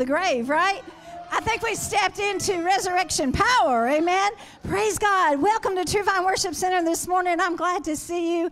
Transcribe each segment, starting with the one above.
the grave, right? I think we stepped into resurrection power. Amen. Praise God. Welcome to True Vine Worship Center this morning. I'm glad to see you.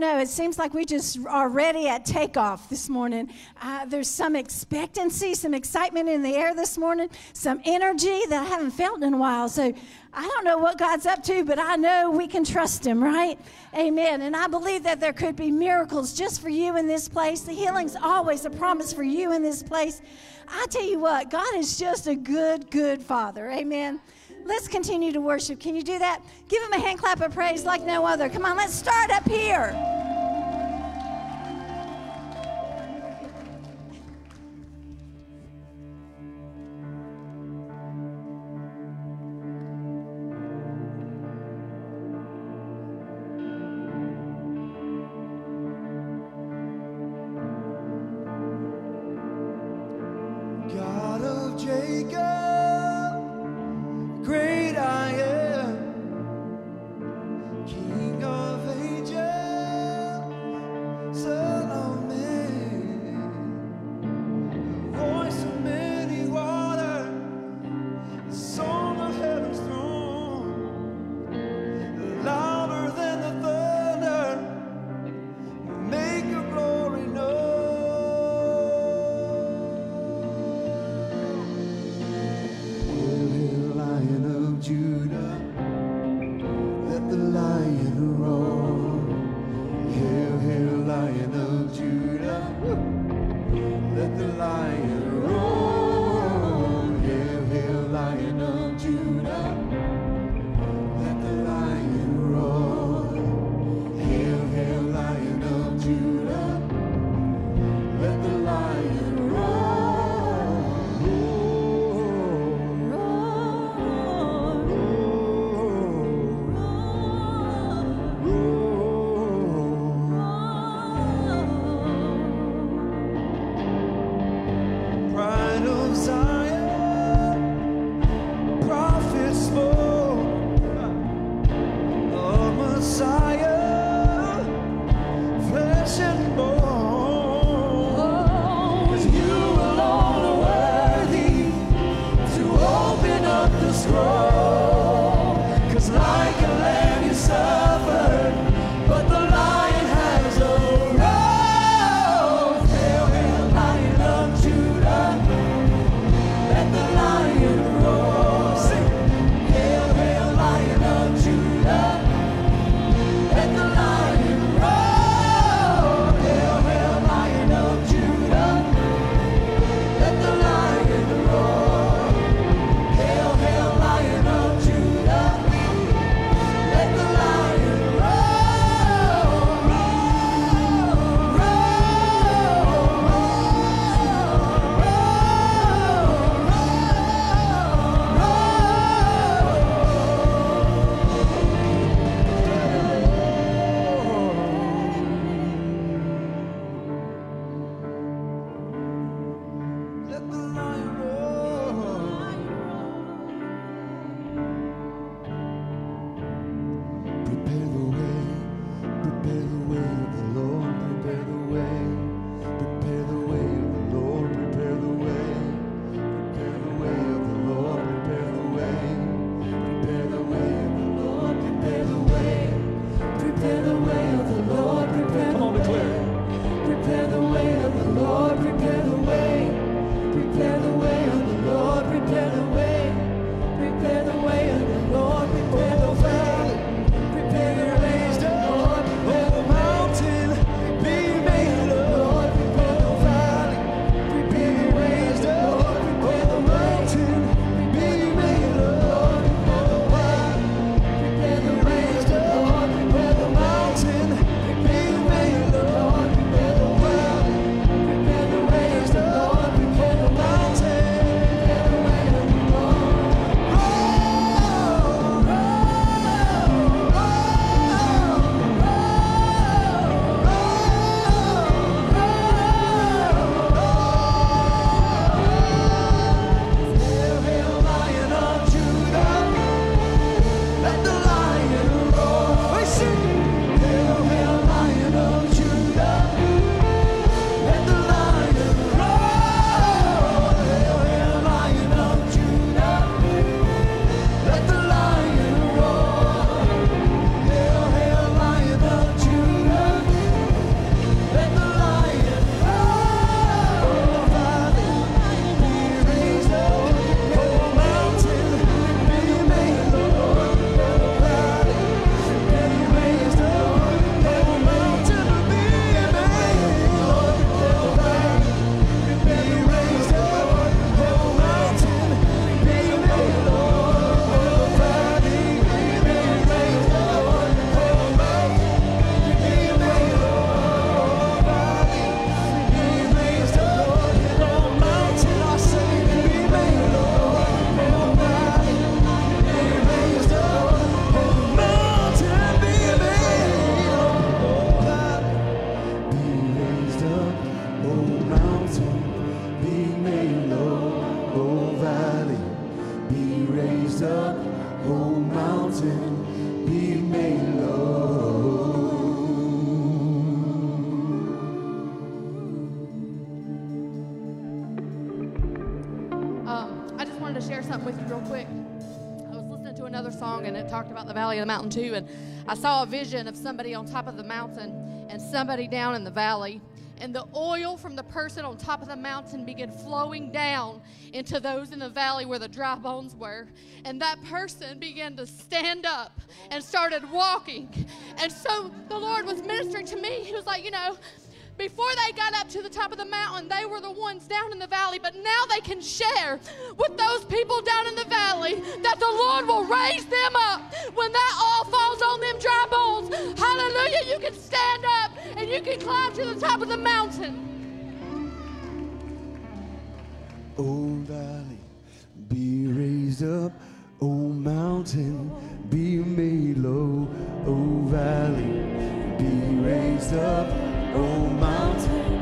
Don't know. It seems like we just are ready at takeoff this morning. Uh, there's some expectancy, some excitement in the air this morning, some energy that I haven't felt in a while. So I don't know what God's up to, but I know we can trust Him, right? Amen. And I believe that there could be miracles just for you in this place. The healing's always a promise for you in this place. I tell you what, God is just a good, good Father. Amen. Let's continue to worship. Can you do that? Give Him a hand clap of praise like no other. Come on, let's start up here. Valley of the mountain too, and I saw a vision of somebody on top of the mountain and somebody down in the valley. And the oil from the person on top of the mountain began flowing down into those in the valley where the dry bones were. And that person began to stand up and started walking. And so the Lord was ministering to me. He was like, you know, before they got up to the top of the mountain, they were the ones down in the valley, but now they can share with those people down in the valley that the Lord will raise them up when that all falls on them dry bones. Hallelujah. You can stand up and you can climb to the top of the mountain. O valley, be raised up. O mountain, be made low. O valley, be raised up. O mountain,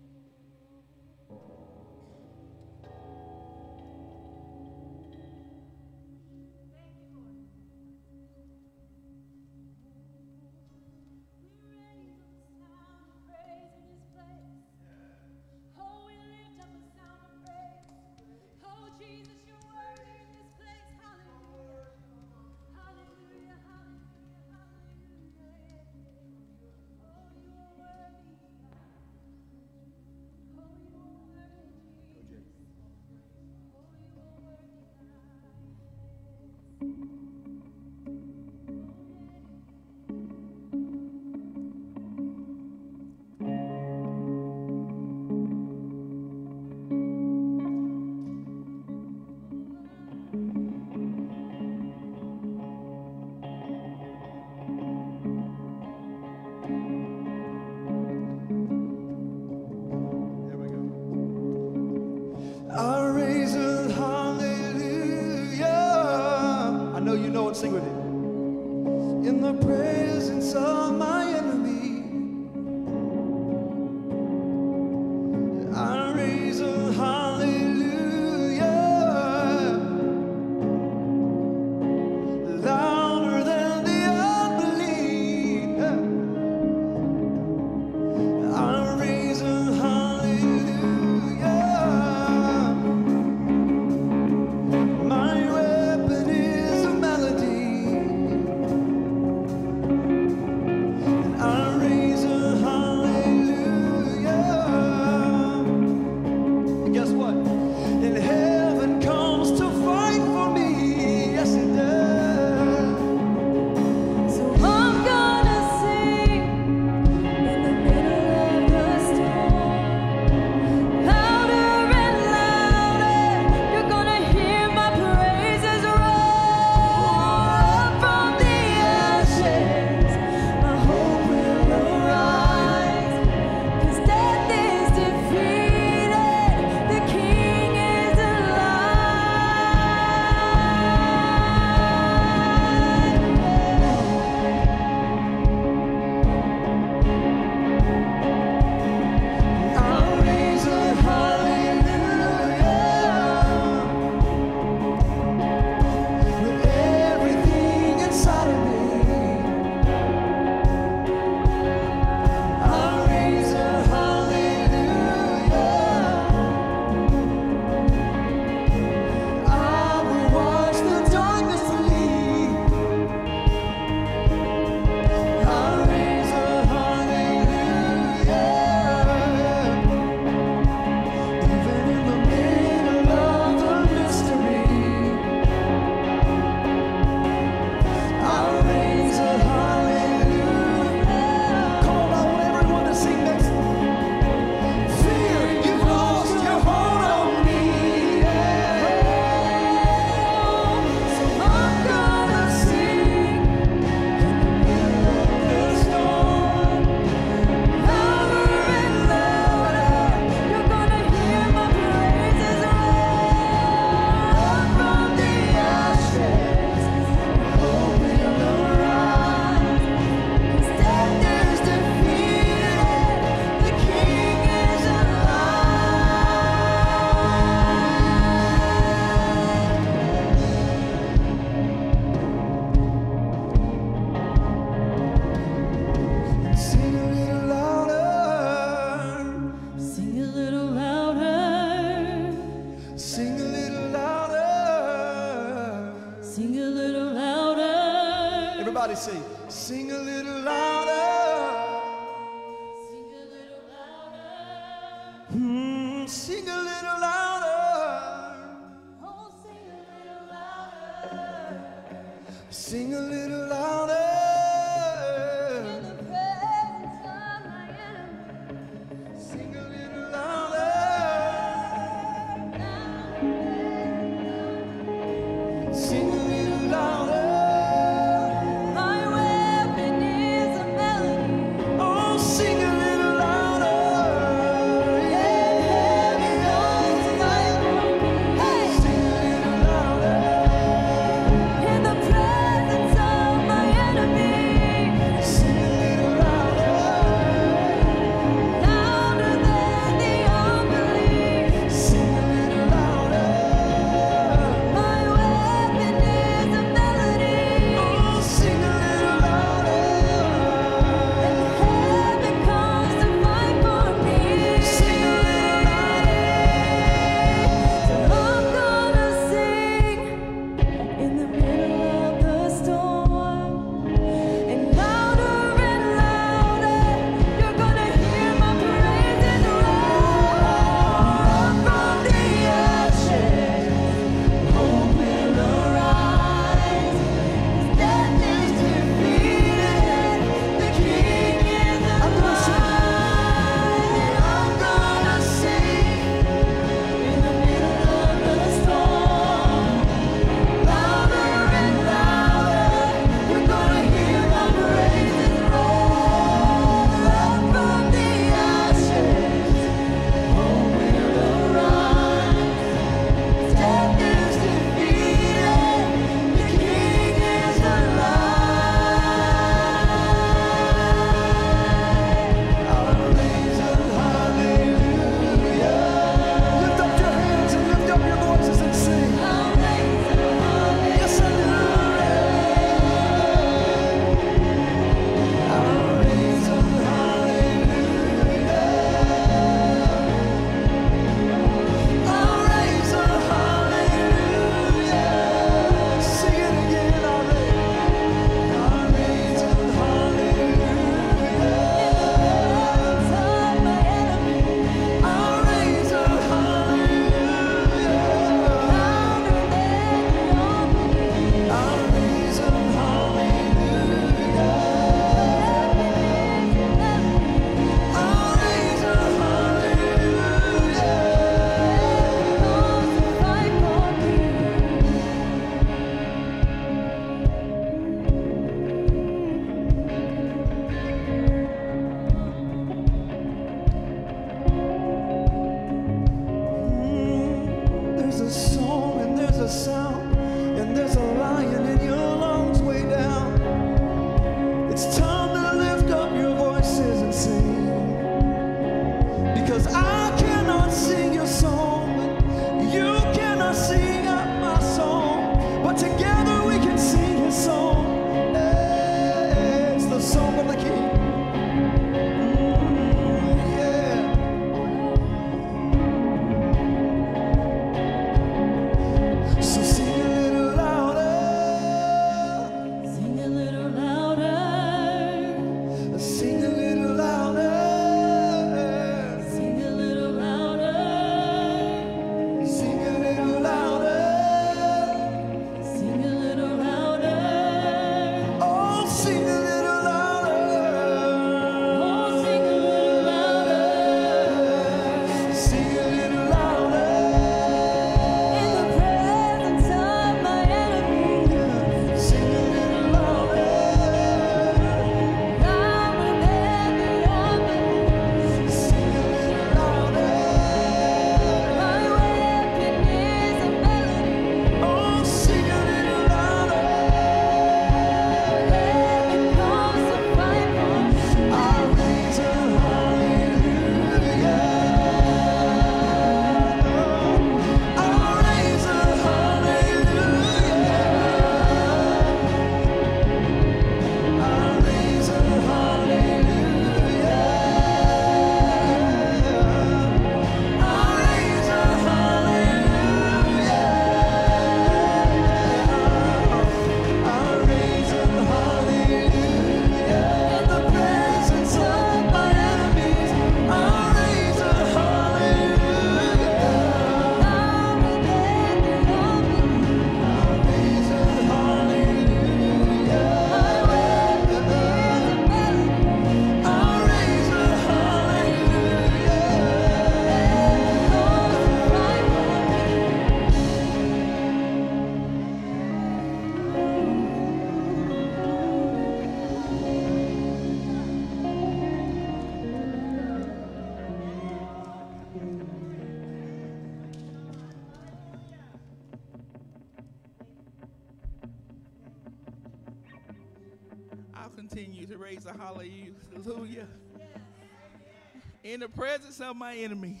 of my enemy.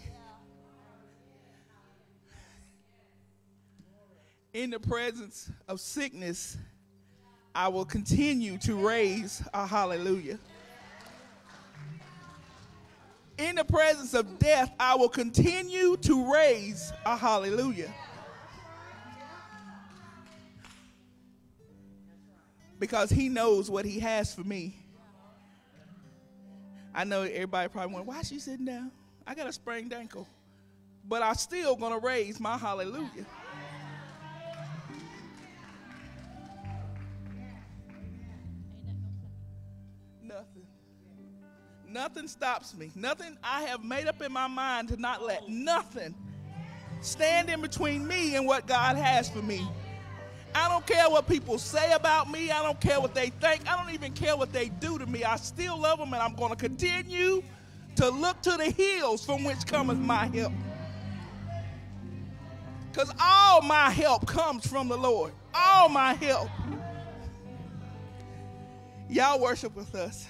In the presence of sickness, I will continue to raise a hallelujah. In the presence of death, I will continue to raise a hallelujah. Because he knows what he has for me. I know everybody probably went, why is she sitting down? I got a sprained ankle. But I'm still going to raise my hallelujah. Nothing. Nothing stops me. Nothing I have made up in my mind to not let nothing stand in between me and what God has for me. I don't care what people say about me. I don't care what they think. I don't even care what they do to me. I still love them and I'm going to continue to look to the hills from which cometh my help. Because all my help comes from the Lord. All my help. Y'all worship with us.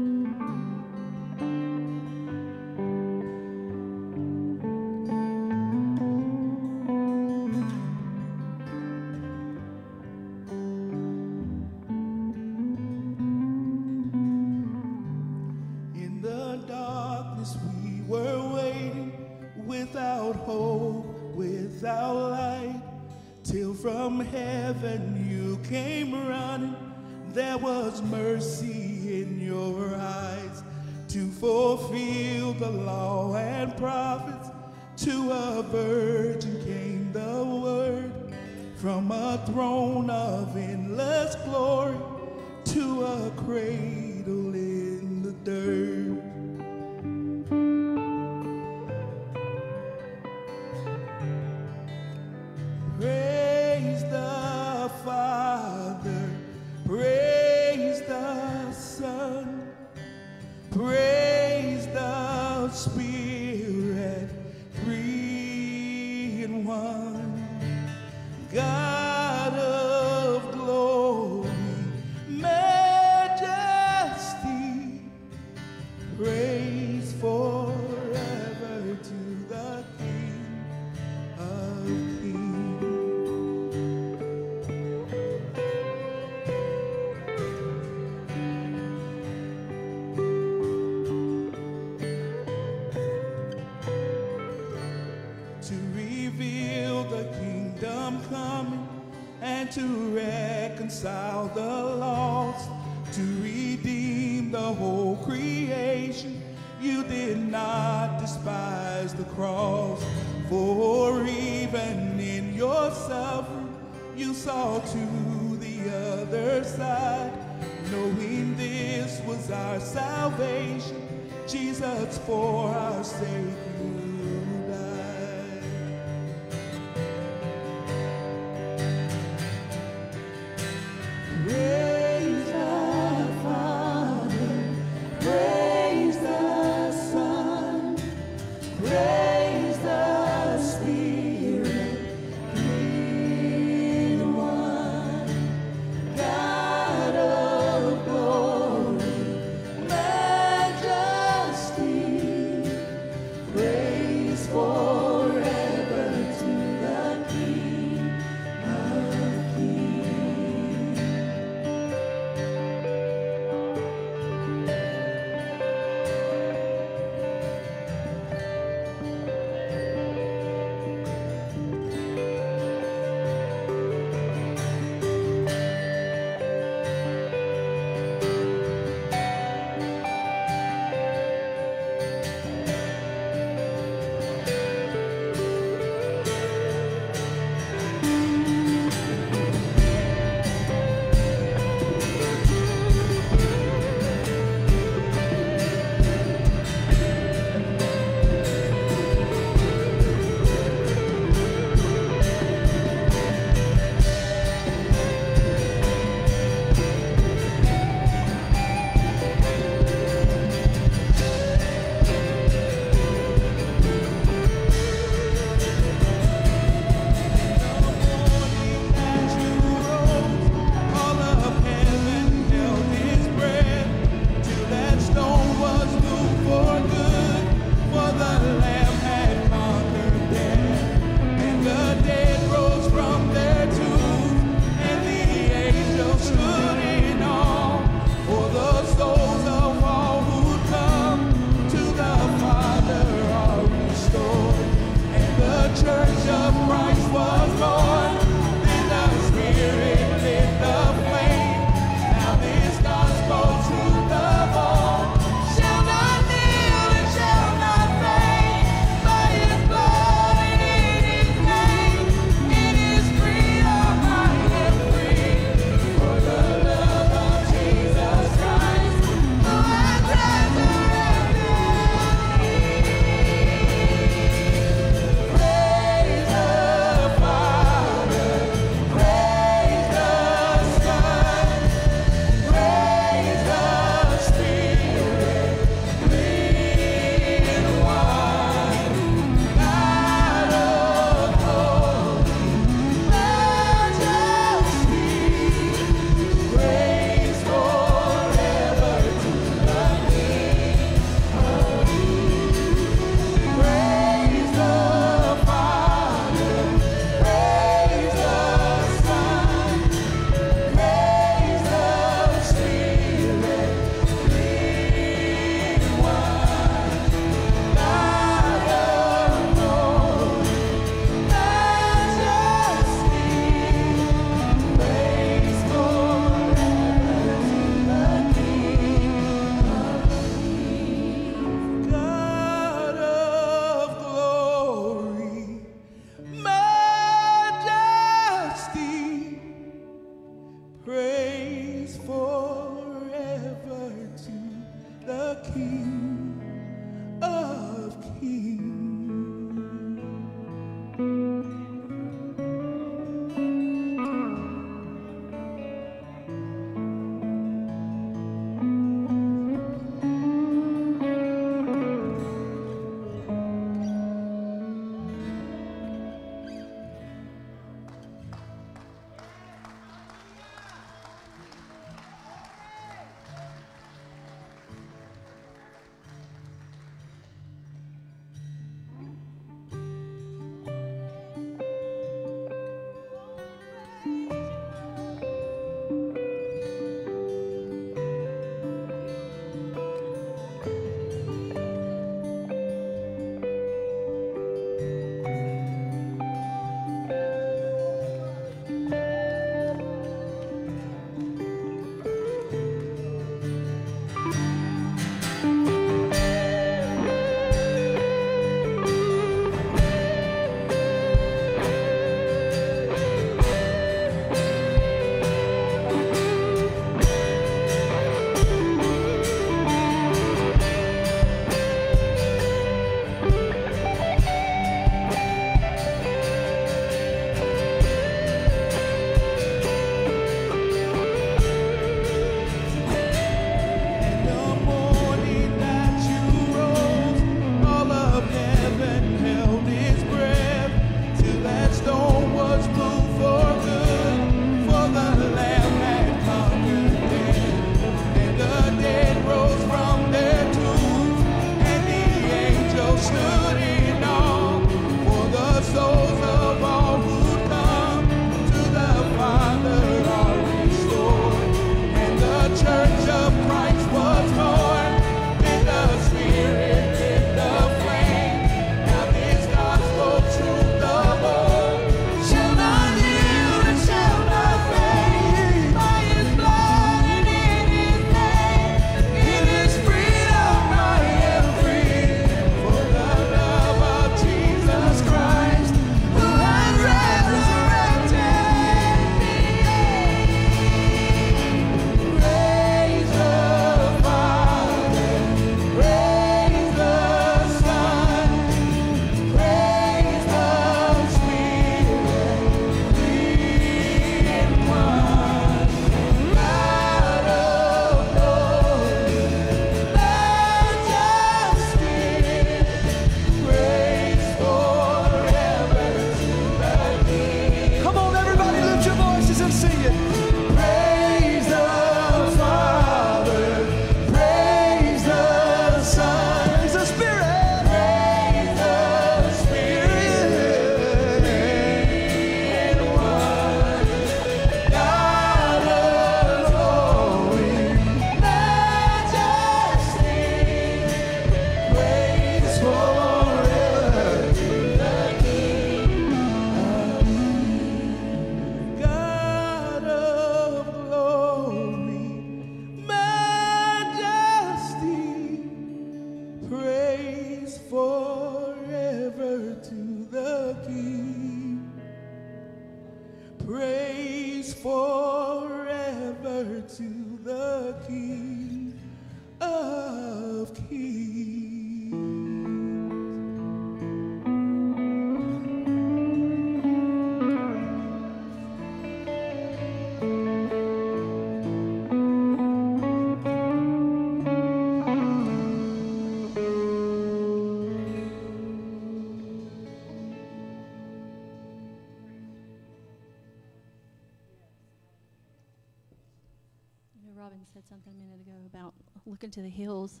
The hills,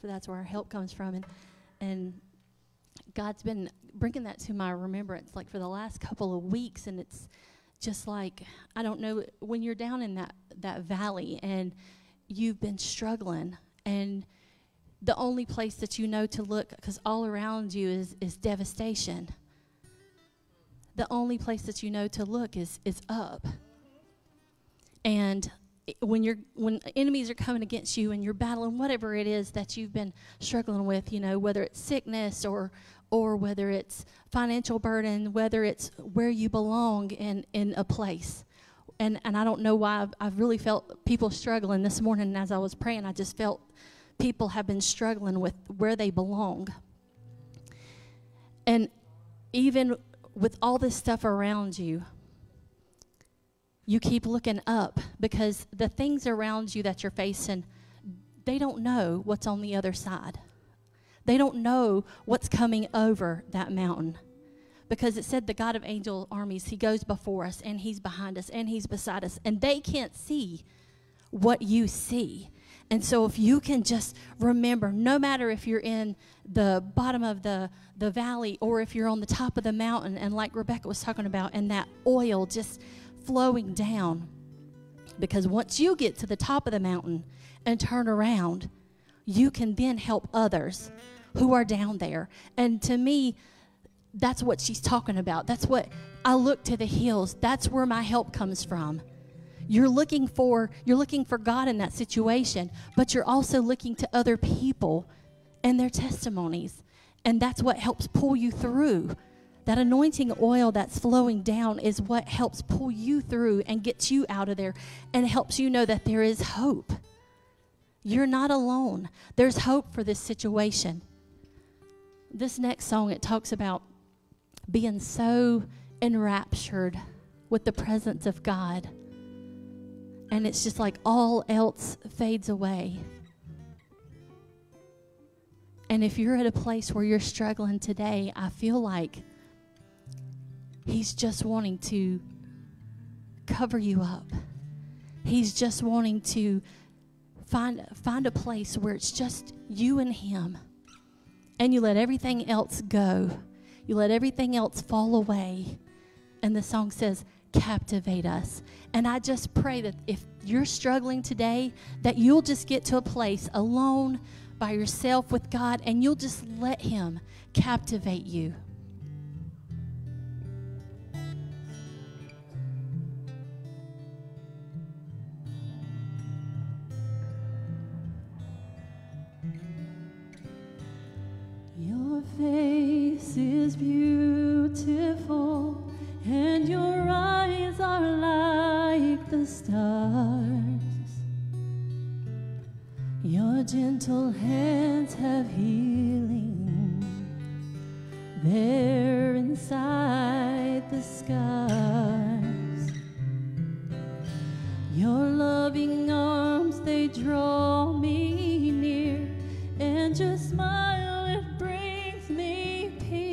for that's where our help comes from, and and God's been bringing that to my remembrance, like for the last couple of weeks, and it's just like I don't know when you're down in that that valley and you've been struggling, and the only place that you know to look, because all around you is is devastation. The only place that you know to look is is up. And when you're when enemies are coming against you and you're battling whatever it is that you've been struggling with, you know, whether it's sickness or or whether it's financial burden, whether it's where you belong in in a place, and, and I don't know why I've, I've really felt people struggling this morning as I was praying. I just felt people have been struggling with where they belong. And even with all this stuff around you, you keep looking up because the things around you that you're facing, they don't know what's on the other side. They don't know what's coming over that mountain. Because it said the God of angel armies, he goes before us and he's behind us and he's beside us. And they can't see what you see. And so if you can just remember, no matter if you're in the bottom of the, the valley or if you're on the top of the mountain, and like Rebecca was talking about, and that oil just flowing down. Because once you get to the top of the mountain and turn around, you can then help others who are down there. And to me, that's what she's talking about. That's what I look to the hills. That's where my help comes from. You're looking for you're looking for God in that situation, but you're also looking to other people and their testimonies. And that's what helps pull you through. That anointing oil that's flowing down is what helps pull you through and gets you out of there and helps you know that there is hope. You're not alone. There's hope for this situation. This next song it talks about being so enraptured with the presence of God. And it's just like all else fades away. And if you're at a place where you're struggling today, I feel like He's just wanting to cover you up. He's just wanting to find find a place where it's just you and him. And you let everything else go. You let everything else fall away. And the song says, captivate us. And I just pray that if you're struggling today, that you'll just get to a place alone by yourself with God and you'll just let him captivate you. Face is beautiful, and your eyes are like the stars. Your gentle hands have healing there inside the scars. Your loving arms, they draw me near, and your smile, it brings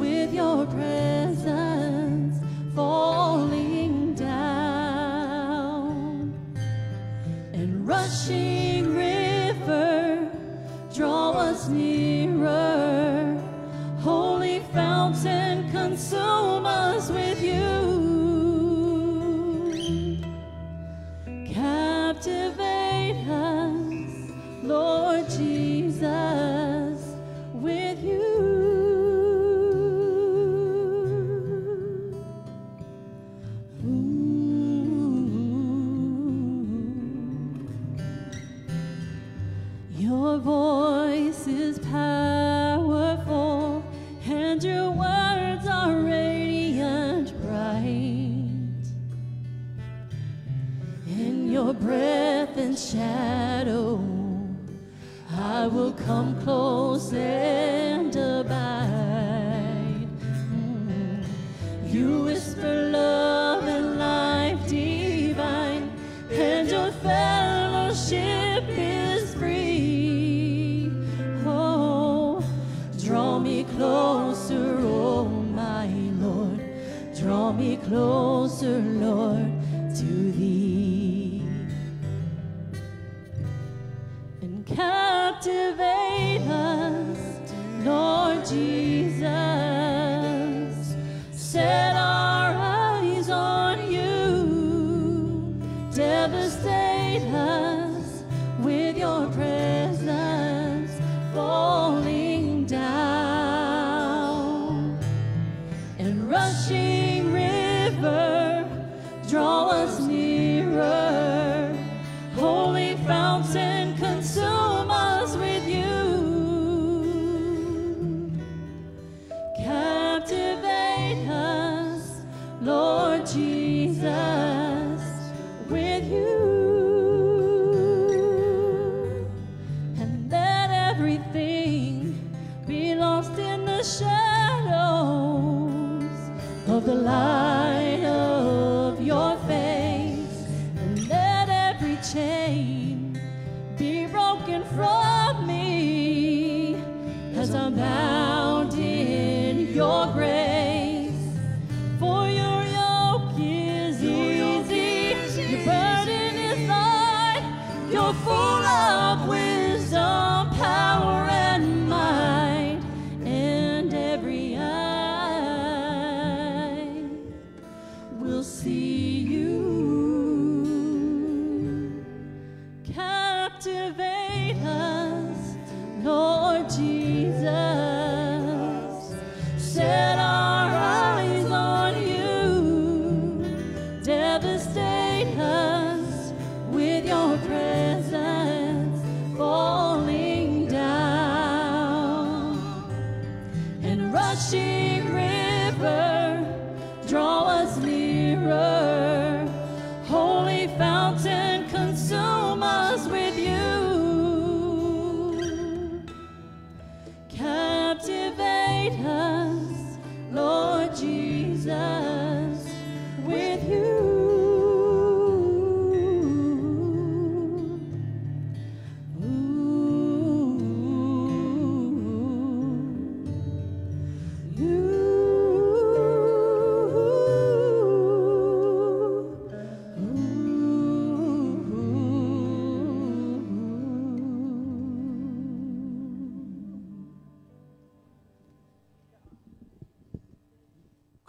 with your presence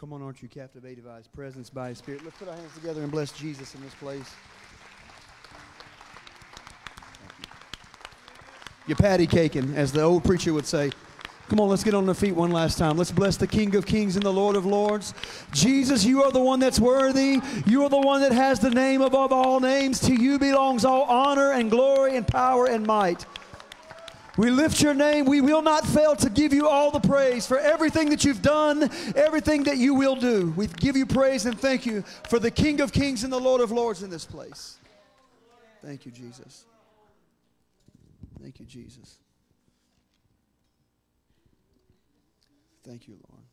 Come on, aren't you captivated by His presence, by His Spirit? Let's put our hands together and bless Jesus in this place. You're patty caking, as the old preacher would say. Come on, let's get on the feet one last time. Let's bless the King of Kings and the Lord of Lords. Jesus, you are the one that's worthy. You are the one that has the name above all names. To you belongs all honor and glory and power and might. We lift your name. We will not fail to give you all the praise for everything that you've done, everything that you will do. We give you praise and thank you for the King of Kings and the Lord of Lords in this place. Thank you, Jesus. Thank you, Jesus. Thank you, Lord.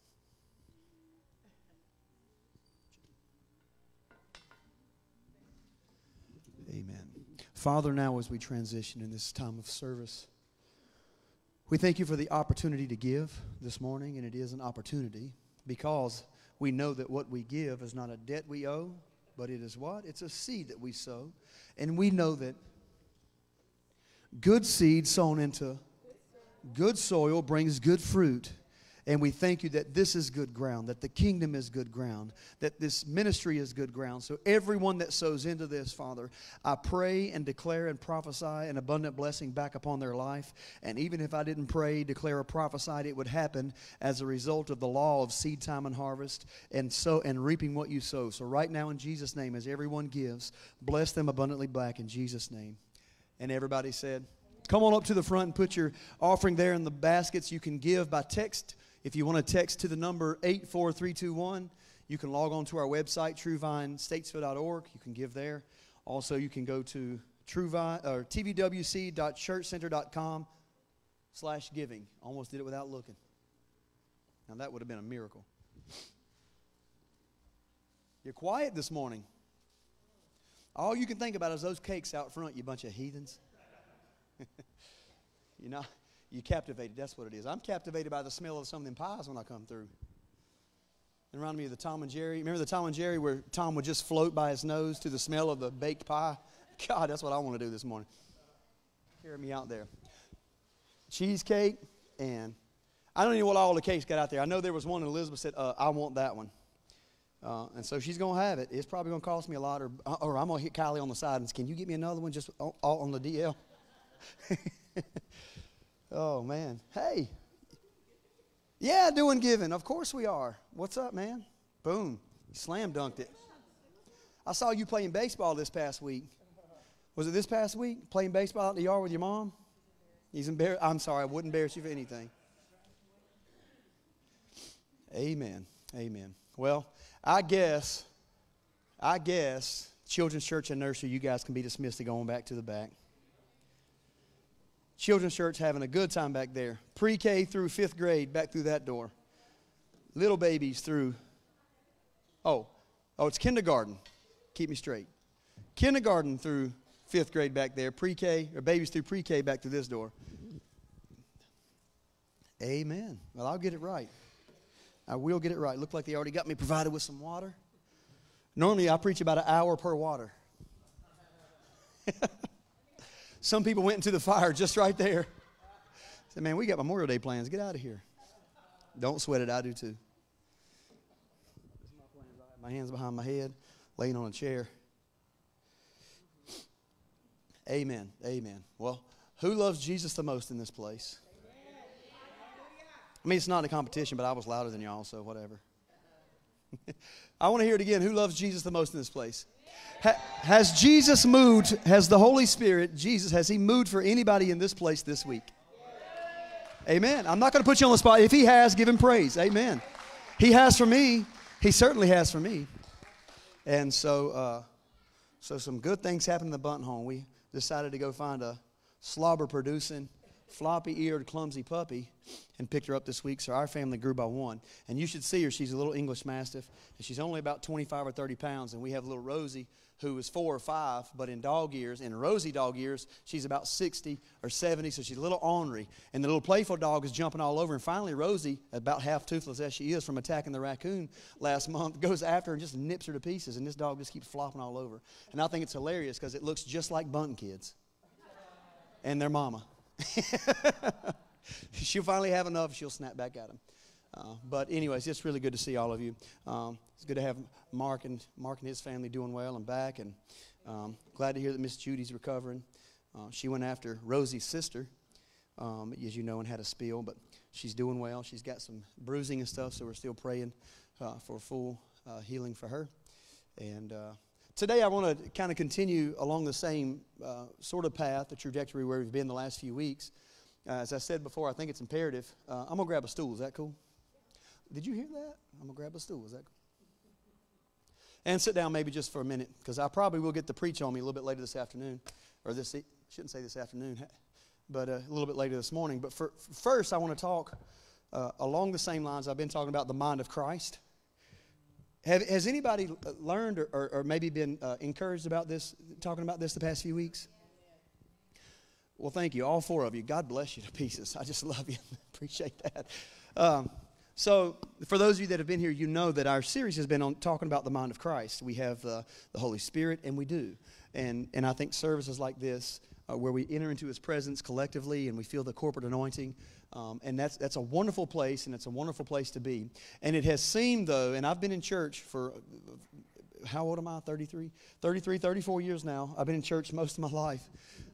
Amen. Father, now as we transition in this time of service, we thank you for the opportunity to give this morning, and it is an opportunity because we know that what we give is not a debt we owe, but it is what? It's a seed that we sow. And we know that good seed sown into good soil brings good fruit. And we thank you that this is good ground, that the kingdom is good ground, that this ministry is good ground. So, everyone that sows into this, Father, I pray and declare and prophesy an abundant blessing back upon their life. And even if I didn't pray, declare, or prophesy, it would happen as a result of the law of seed time and harvest and so and reaping what you sow. So, right now, in Jesus' name, as everyone gives, bless them abundantly back in Jesus' name. And everybody said, Come on up to the front and put your offering there in the baskets. You can give by text. If you want to text to the number 84321, you can log on to our website, truevinestatesville.org. You can give there. Also, you can go to truevine, or tvwc.churchcenter.com slash giving. Almost did it without looking. Now, that would have been a miracle. You're quiet this morning. All you can think about is those cakes out front, you bunch of heathens. you know, you captivated. That's what it is. I'm captivated by the smell of some of them pies when I come through. It reminded me of the Tom and Jerry. Remember the Tom and Jerry where Tom would just float by his nose to the smell of the baked pie? God, that's what I want to do this morning. Carry me out there. Cheesecake and I don't even know what all the cakes got out there. I know there was one and Elizabeth said, uh, I want that one. Uh, and so she's going to have it. It's probably going to cost me a lot, or, or I'm going to hit Kylie on the side and say, Can you get me another one just on, on the DL? oh, man. Hey. Yeah, doing giving. Of course we are. What's up, man? Boom. Slam dunked it. I saw you playing baseball this past week. Was it this past week? Playing baseball out in the yard with your mom? He's embarrassed. I'm sorry, I wouldn't embarrass you for anything. Amen. Amen. Well, I guess, I guess, Children's Church and Nursery, you guys can be dismissed to going back to the back. Children's Church having a good time back there. Pre K through fifth grade, back through that door. Little babies through, oh, oh, it's kindergarten. Keep me straight. Kindergarten through fifth grade back there. Pre K, or babies through pre K back through this door. Amen. Well, I'll get it right. I will get it right. Look like they already got me provided with some water. Normally, I preach about an hour per water. Some people went into the fire just right there. Said, man, we got Memorial Day plans. Get out of here. Don't sweat it. I do too. My hands behind my head, laying on a chair. Amen. Amen. Well, who loves Jesus the most in this place? I mean, it's not a competition, but I was louder than y'all, so whatever. I want to hear it again. Who loves Jesus the most in this place? Ha- has Jesus moved? Has the Holy Spirit, Jesus, has He moved for anybody in this place this week? Amen. I'm not going to put you on the spot. If He has, give Him praise. Amen. He has for me. He certainly has for me. And so, uh, so some good things happened in the bunt home. We decided to go find a slobber producing, floppy eared, clumsy puppy and picked her up this week. So our family grew by one. And you should see her. She's a little English Mastiff, and she's only about 25 or 30 pounds. And we have little Rosie, who is four or five, but in dog years, in Rosie dog years, she's about 60 or 70, so she's a little ornery. And the little playful dog is jumping all over. And finally, Rosie, about half toothless as she is from attacking the raccoon last month, goes after her and just nips her to pieces. And this dog just keeps flopping all over. And I think it's hilarious because it looks just like bunting kids and their mama. she'll finally have enough, she'll snap back at him. Uh, but anyways, it's really good to see all of you. Um, it's good to have Mark and Mark and his family doing well and back, and um, glad to hear that Miss Judy's recovering. Uh, she went after Rosie's sister, um, as you know, and had a spill, but she's doing well. She's got some bruising and stuff, so we're still praying uh, for full uh, healing for her. And uh, today, I want to kind of continue along the same uh, sort of path, the trajectory where we've been the last few weeks. Uh, as I said before, I think it's imperative. Uh, I'm going to grab a stool. Is that cool? Did you hear that? I'm going to grab a stool. Is that cool? And sit down maybe just for a minute because I probably will get to preach on me a little bit later this afternoon. Or this, shouldn't say this afternoon, but uh, a little bit later this morning. But for, first, I want to talk uh, along the same lines I've been talking about the mind of Christ. Have, has anybody learned or, or, or maybe been uh, encouraged about this, talking about this the past few weeks? Well, thank you, all four of you. God bless you to pieces. I just love you. Appreciate that. Um, so, for those of you that have been here, you know that our series has been on talking about the mind of Christ. We have uh, the Holy Spirit, and we do. And, and I think services like this, uh, where we enter into His presence collectively and we feel the corporate anointing, um, and that's, that's a wonderful place, and it's a wonderful place to be. And it has seemed, though, and I've been in church for how old am I? 33? 33, 34 years now. I've been in church most of my life.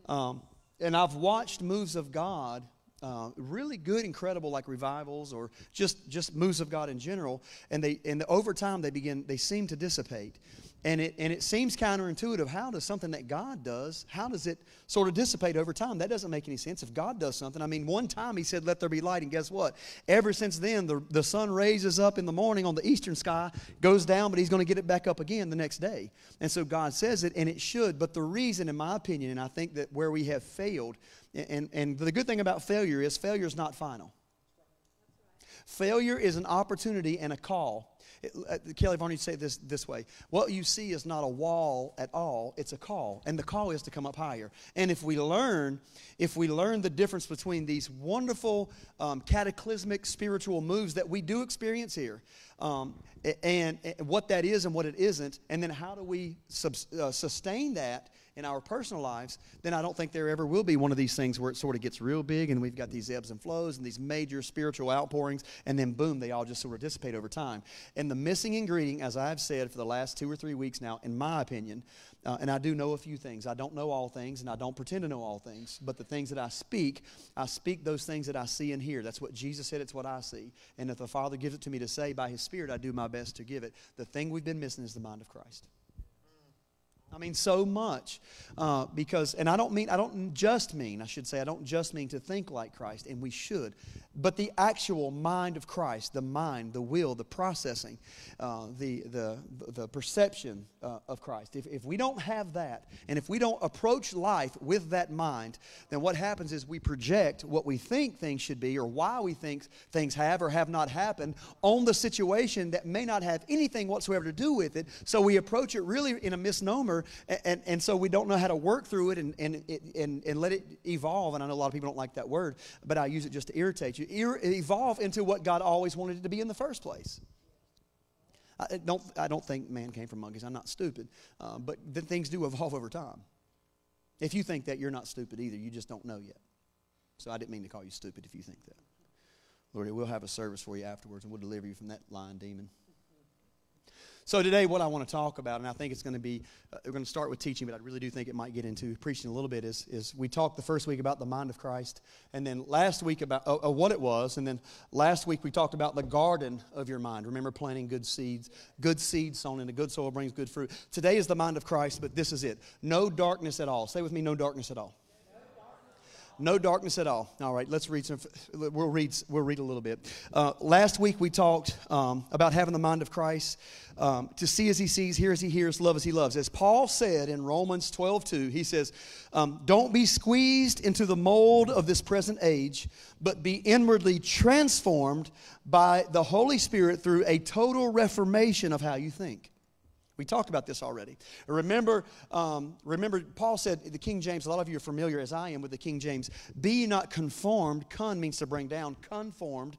Um, and I've watched moves of God, uh, really good, incredible, like revivals or just just moves of God in general. And they and over time they begin they seem to dissipate, and it and it seems counterintuitive. How does something that God does? How does it sort of dissipate over time? That doesn't make any sense. If God does something, I mean, one time He said, "Let there be light," and guess what? Ever since then, the the sun raises up in the morning on the eastern sky, goes down, but He's going to get it back up again the next day. And so God says it, and it should. But the reason, in my opinion, and I think that where we have failed, and and the good thing about failure is failure is not final. Failure is an opportunity and a call. It, uh, say this this way: What you see is not a wall at all; it's a call, and the call is to come up higher. And if we learn, if we learn the difference between these wonderful um, cataclysmic spiritual moves that we do experience here, um, and, and, what that is and what it isn't, and then how do we sub, uh, sustain that in our personal lives, then I don't think there ever will be one of these things where it sort of gets real big and we've got these ebbs and flows and these major spiritual outpourings, and then boom, they all just sort of dissipate over time. And the missing ingredient, as I've said for the last two or three weeks now, in my opinion, uh, and I do know a few things. I don't know all things, and I don't pretend to know all things. But the things that I speak, I speak those things that I see and hear. That's what Jesus said, it's what I see. And if the Father gives it to me to say by His Spirit, I do my best to give it. The thing we've been missing is the mind of Christ. I mean, so much. Uh, because, and I don't mean, I don't just mean, I should say, I don't just mean to think like Christ, and we should, but the actual mind of Christ, the mind, the will, the processing, uh, the, the, the perception uh, of Christ. If, if we don't have that, and if we don't approach life with that mind, then what happens is we project what we think things should be or why we think things have or have not happened on the situation that may not have anything whatsoever to do with it. So we approach it really in a misnomer, and, and, and so we don't know how to work through it and, and, and, and let it evolve. And I know a lot of people don't like that word, but I use it just to irritate you. Ir- evolve into what God always wanted it to be in the first place. I don't, I don't think man came from monkeys. I'm not stupid. Um, but things do evolve over time. If you think that, you're not stupid either. You just don't know yet. So I didn't mean to call you stupid if you think that. Lord, we'll have a service for you afterwards and we'll deliver you from that lying demon. So today, what I want to talk about, and I think it's going to be, uh, we're going to start with teaching, but I really do think it might get into preaching a little bit. Is, is we talked the first week about the mind of Christ, and then last week about uh, uh, what it was, and then last week we talked about the garden of your mind. Remember planting good seeds, good seeds sown into good soil brings good fruit. Today is the mind of Christ, but this is it: no darkness at all. Say with me, no darkness at all. No darkness at all. All right, let's read some. We'll read. We'll read a little bit. Uh, last week we talked um, about having the mind of Christ, um, to see as He sees, hear as He hears, love as He loves. As Paul said in Romans 12:2, he says, um, "Don't be squeezed into the mold of this present age, but be inwardly transformed by the Holy Spirit through a total reformation of how you think." We talked about this already. Remember, um, remember, Paul said, the King James, a lot of you are familiar as I am with the King James, be not conformed, con means to bring down, conformed,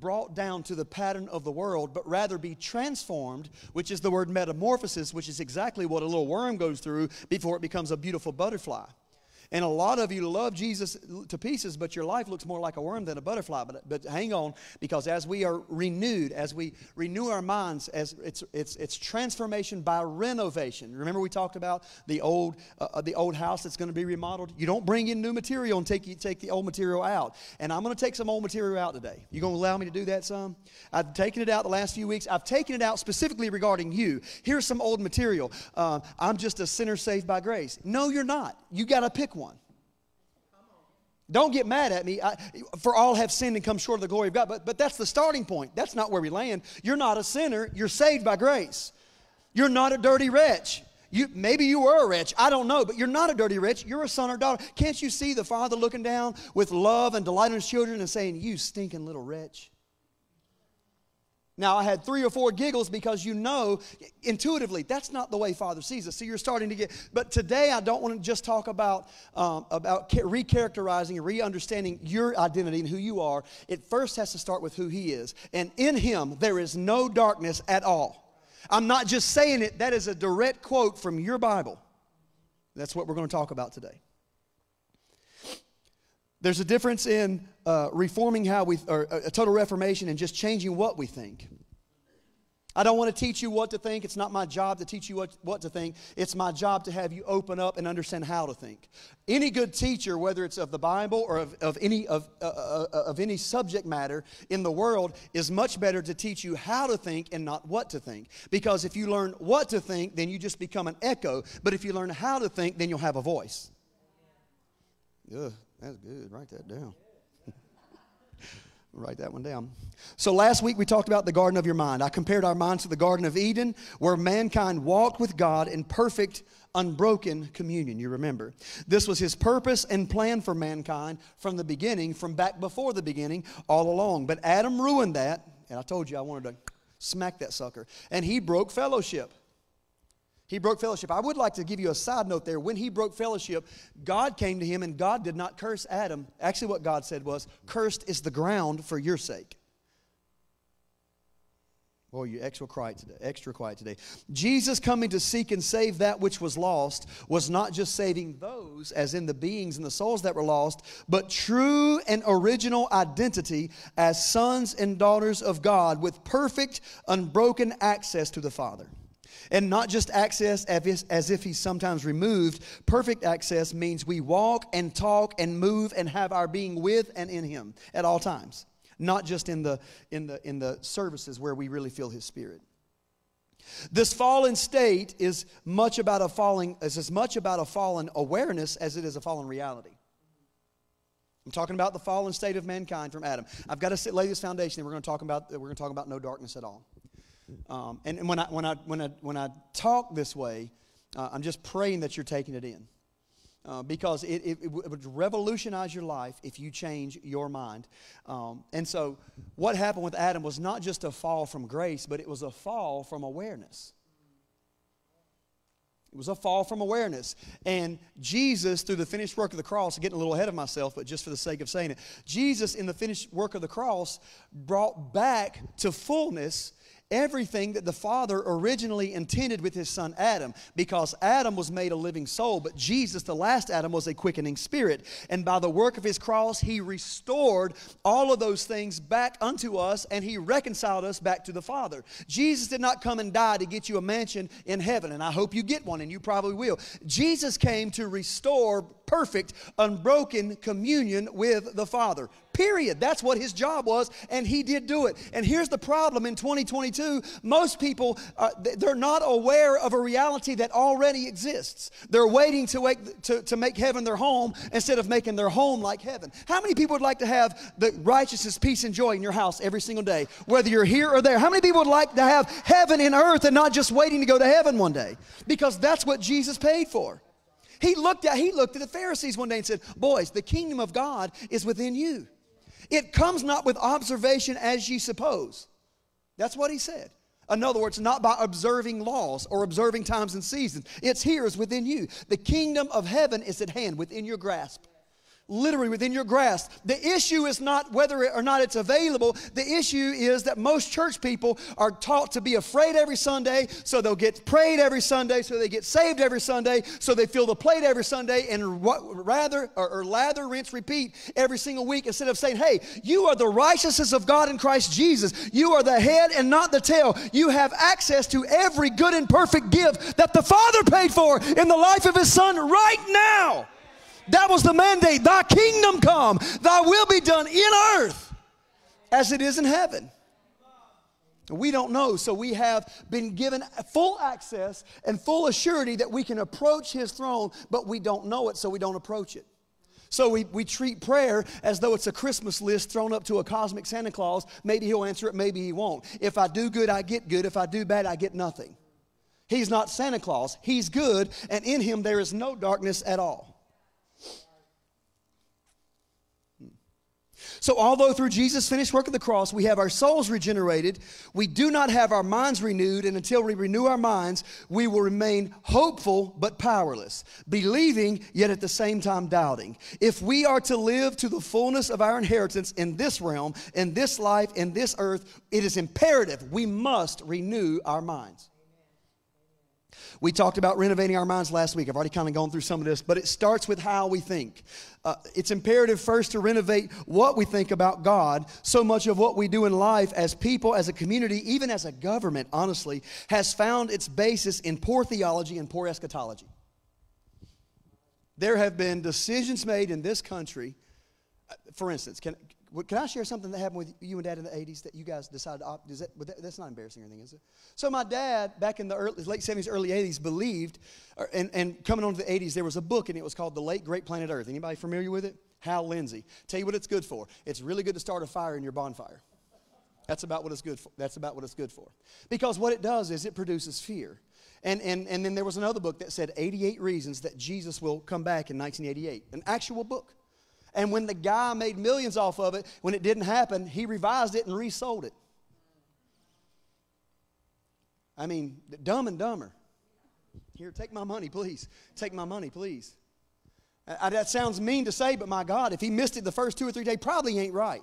brought down to the pattern of the world, but rather be transformed, which is the word metamorphosis, which is exactly what a little worm goes through before it becomes a beautiful butterfly. And a lot of you love Jesus to pieces, but your life looks more like a worm than a butterfly. But, but hang on, because as we are renewed, as we renew our minds, as it's, it's, it's transformation by renovation. Remember we talked about the old, uh, the old house that's going to be remodeled? You don't bring in new material and take, you take the old material out. And I'm going to take some old material out today. You going to allow me to do that some? I've taken it out the last few weeks. I've taken it out specifically regarding you. Here's some old material. Uh, I'm just a sinner saved by grace. No, you're not. You got to pick. Don't get mad at me. I, for all have sinned and come short of the glory of God. But, but that's the starting point. That's not where we land. You're not a sinner. You're saved by grace. You're not a dirty wretch. You, maybe you were a wretch. I don't know. But you're not a dirty wretch. You're a son or daughter. Can't you see the Father looking down with love and delight on his children and saying, You stinking little wretch? Now, I had three or four giggles because you know intuitively that's not the way Father sees us. So you're starting to get. But today, I don't want to just talk about um, about recharacterizing and re-understanding your identity and who you are. It first has to start with who He is, and in Him there is no darkness at all. I'm not just saying it. That is a direct quote from your Bible. That's what we're going to talk about today. There's a difference in uh, reforming how we, or a total reformation and just changing what we think. I don't want to teach you what to think. It's not my job to teach you what, what to think. It's my job to have you open up and understand how to think. Any good teacher, whether it's of the Bible or of, of, any, of, uh, uh, of any subject matter in the world, is much better to teach you how to think and not what to think. Because if you learn what to think, then you just become an echo. But if you learn how to think, then you'll have a voice. Ugh, that's good. Write that down. Write that one down. So last week we talked about the garden of your mind. I compared our minds to the Garden of Eden, where mankind walked with God in perfect, unbroken communion. You remember. This was his purpose and plan for mankind from the beginning, from back before the beginning, all along. But Adam ruined that, and I told you I wanted to smack that sucker. And he broke fellowship. He broke fellowship. I would like to give you a side note there. When he broke fellowship, God came to him and God did not curse Adam. Actually, what God said was, Cursed is the ground for your sake. Boy, you're extra quiet today. Extra quiet today. Jesus coming to seek and save that which was lost was not just saving those, as in the beings and the souls that were lost, but true and original identity as sons and daughters of God with perfect, unbroken access to the Father. And not just access as if he's sometimes removed. Perfect access means we walk and talk and move and have our being with and in him at all times. Not just in the, in the, in the services where we really feel his spirit. This fallen state is much about a falling is as much about a fallen awareness as it is a fallen reality. I'm talking about the fallen state of mankind from Adam. I've got to lay this foundation, and we're going to talk about we're going to talk about no darkness at all. Um, and, and when I when I when I when I talk this way, uh, I'm just praying that you're taking it in. Uh, because it, it, it would revolutionize your life if you change your mind. Um, and so, what happened with Adam was not just a fall from grace, but it was a fall from awareness. It was a fall from awareness. And Jesus, through the finished work of the cross, getting a little ahead of myself, but just for the sake of saying it, Jesus, in the finished work of the cross, brought back to fullness everything that the Father originally intended with his son Adam, because Adam was made a living soul, but Jesus, the last Adam, was a quickening spirit. And by the work of his cross, he restored all of those things back unto us and he reconciled us back to the Father. Jesus did not come and die to get you a mansion in heaven, and I hope you get one, and you probably will. Jesus came to restore perfect, unbroken communion with the Father. Period. That's what his job was, and he did do it. And here's the problem in 2022 most people, uh, they're not aware of a reality that already exists. They're waiting to, wake, to, to make heaven their home instead of making their home like heaven. How many people would like to have the righteousness, peace, and joy in your house every single day, whether you're here or there? How many people would like to have heaven in earth and not just waiting to go to heaven one day? Because that's what Jesus paid for. He looked at he looked at the Pharisees one day and said, "Boys, the kingdom of God is within you." It comes not with observation as ye suppose. That's what he said. In other words, not by observing laws or observing times and seasons. It's here, is within you. The kingdom of heaven is at hand, within your grasp literally within your grasp. The issue is not whether or not it's available. The issue is that most church people are taught to be afraid every Sunday, so they'll get prayed every Sunday, so they get saved every Sunday, so they fill the plate every Sunday, and rather or, or lather, rinse, repeat every single week instead of saying, "Hey, you are the righteousness of God in Christ Jesus. You are the head and not the tail. You have access to every good and perfect gift that the Father paid for in the life of His Son right now." That was the mandate. Thy kingdom come, thy will be done in earth as it is in heaven. We don't know, so we have been given full access and full assurity that we can approach His throne, but we don't know it, so we don't approach it. So we, we treat prayer as though it's a Christmas list thrown up to a cosmic Santa Claus. Maybe he'll answer it, maybe he won't. If I do good, I get good. If I do bad, I get nothing. He's not Santa Claus. He's good, and in him there is no darkness at all. So, although through Jesus' finished work of the cross we have our souls regenerated, we do not have our minds renewed, and until we renew our minds, we will remain hopeful but powerless, believing yet at the same time doubting. If we are to live to the fullness of our inheritance in this realm, in this life, in this earth, it is imperative we must renew our minds. We talked about renovating our minds last week. I've already kind of gone through some of this, but it starts with how we think. Uh, it's imperative first to renovate what we think about God. So much of what we do in life as people, as a community, even as a government, honestly, has found its basis in poor theology and poor eschatology. There have been decisions made in this country. Uh, for instance, can, can I share something that happened with you and Dad in the 80s that you guys decided to opt? Is that, that's not embarrassing or anything, is it? So, my dad, back in the early, late 70s, early 80s, believed, uh, and, and coming on to the 80s, there was a book, and it was called The Late Great Planet Earth. Anybody familiar with it? Hal Lindsey. Tell you what it's good for. It's really good to start a fire in your bonfire. That's about what it's good for. That's about what it's good for. Because what it does is it produces fear. And, and, and then there was another book that said 88 reasons that Jesus will come back in 1988, an actual book. And when the guy made millions off of it, when it didn't happen, he revised it and resold it. I mean, dumb and dumber. Here, take my money, please. Take my money, please. I, that sounds mean to say, but my God, if he missed it the first two or three days, probably ain't right.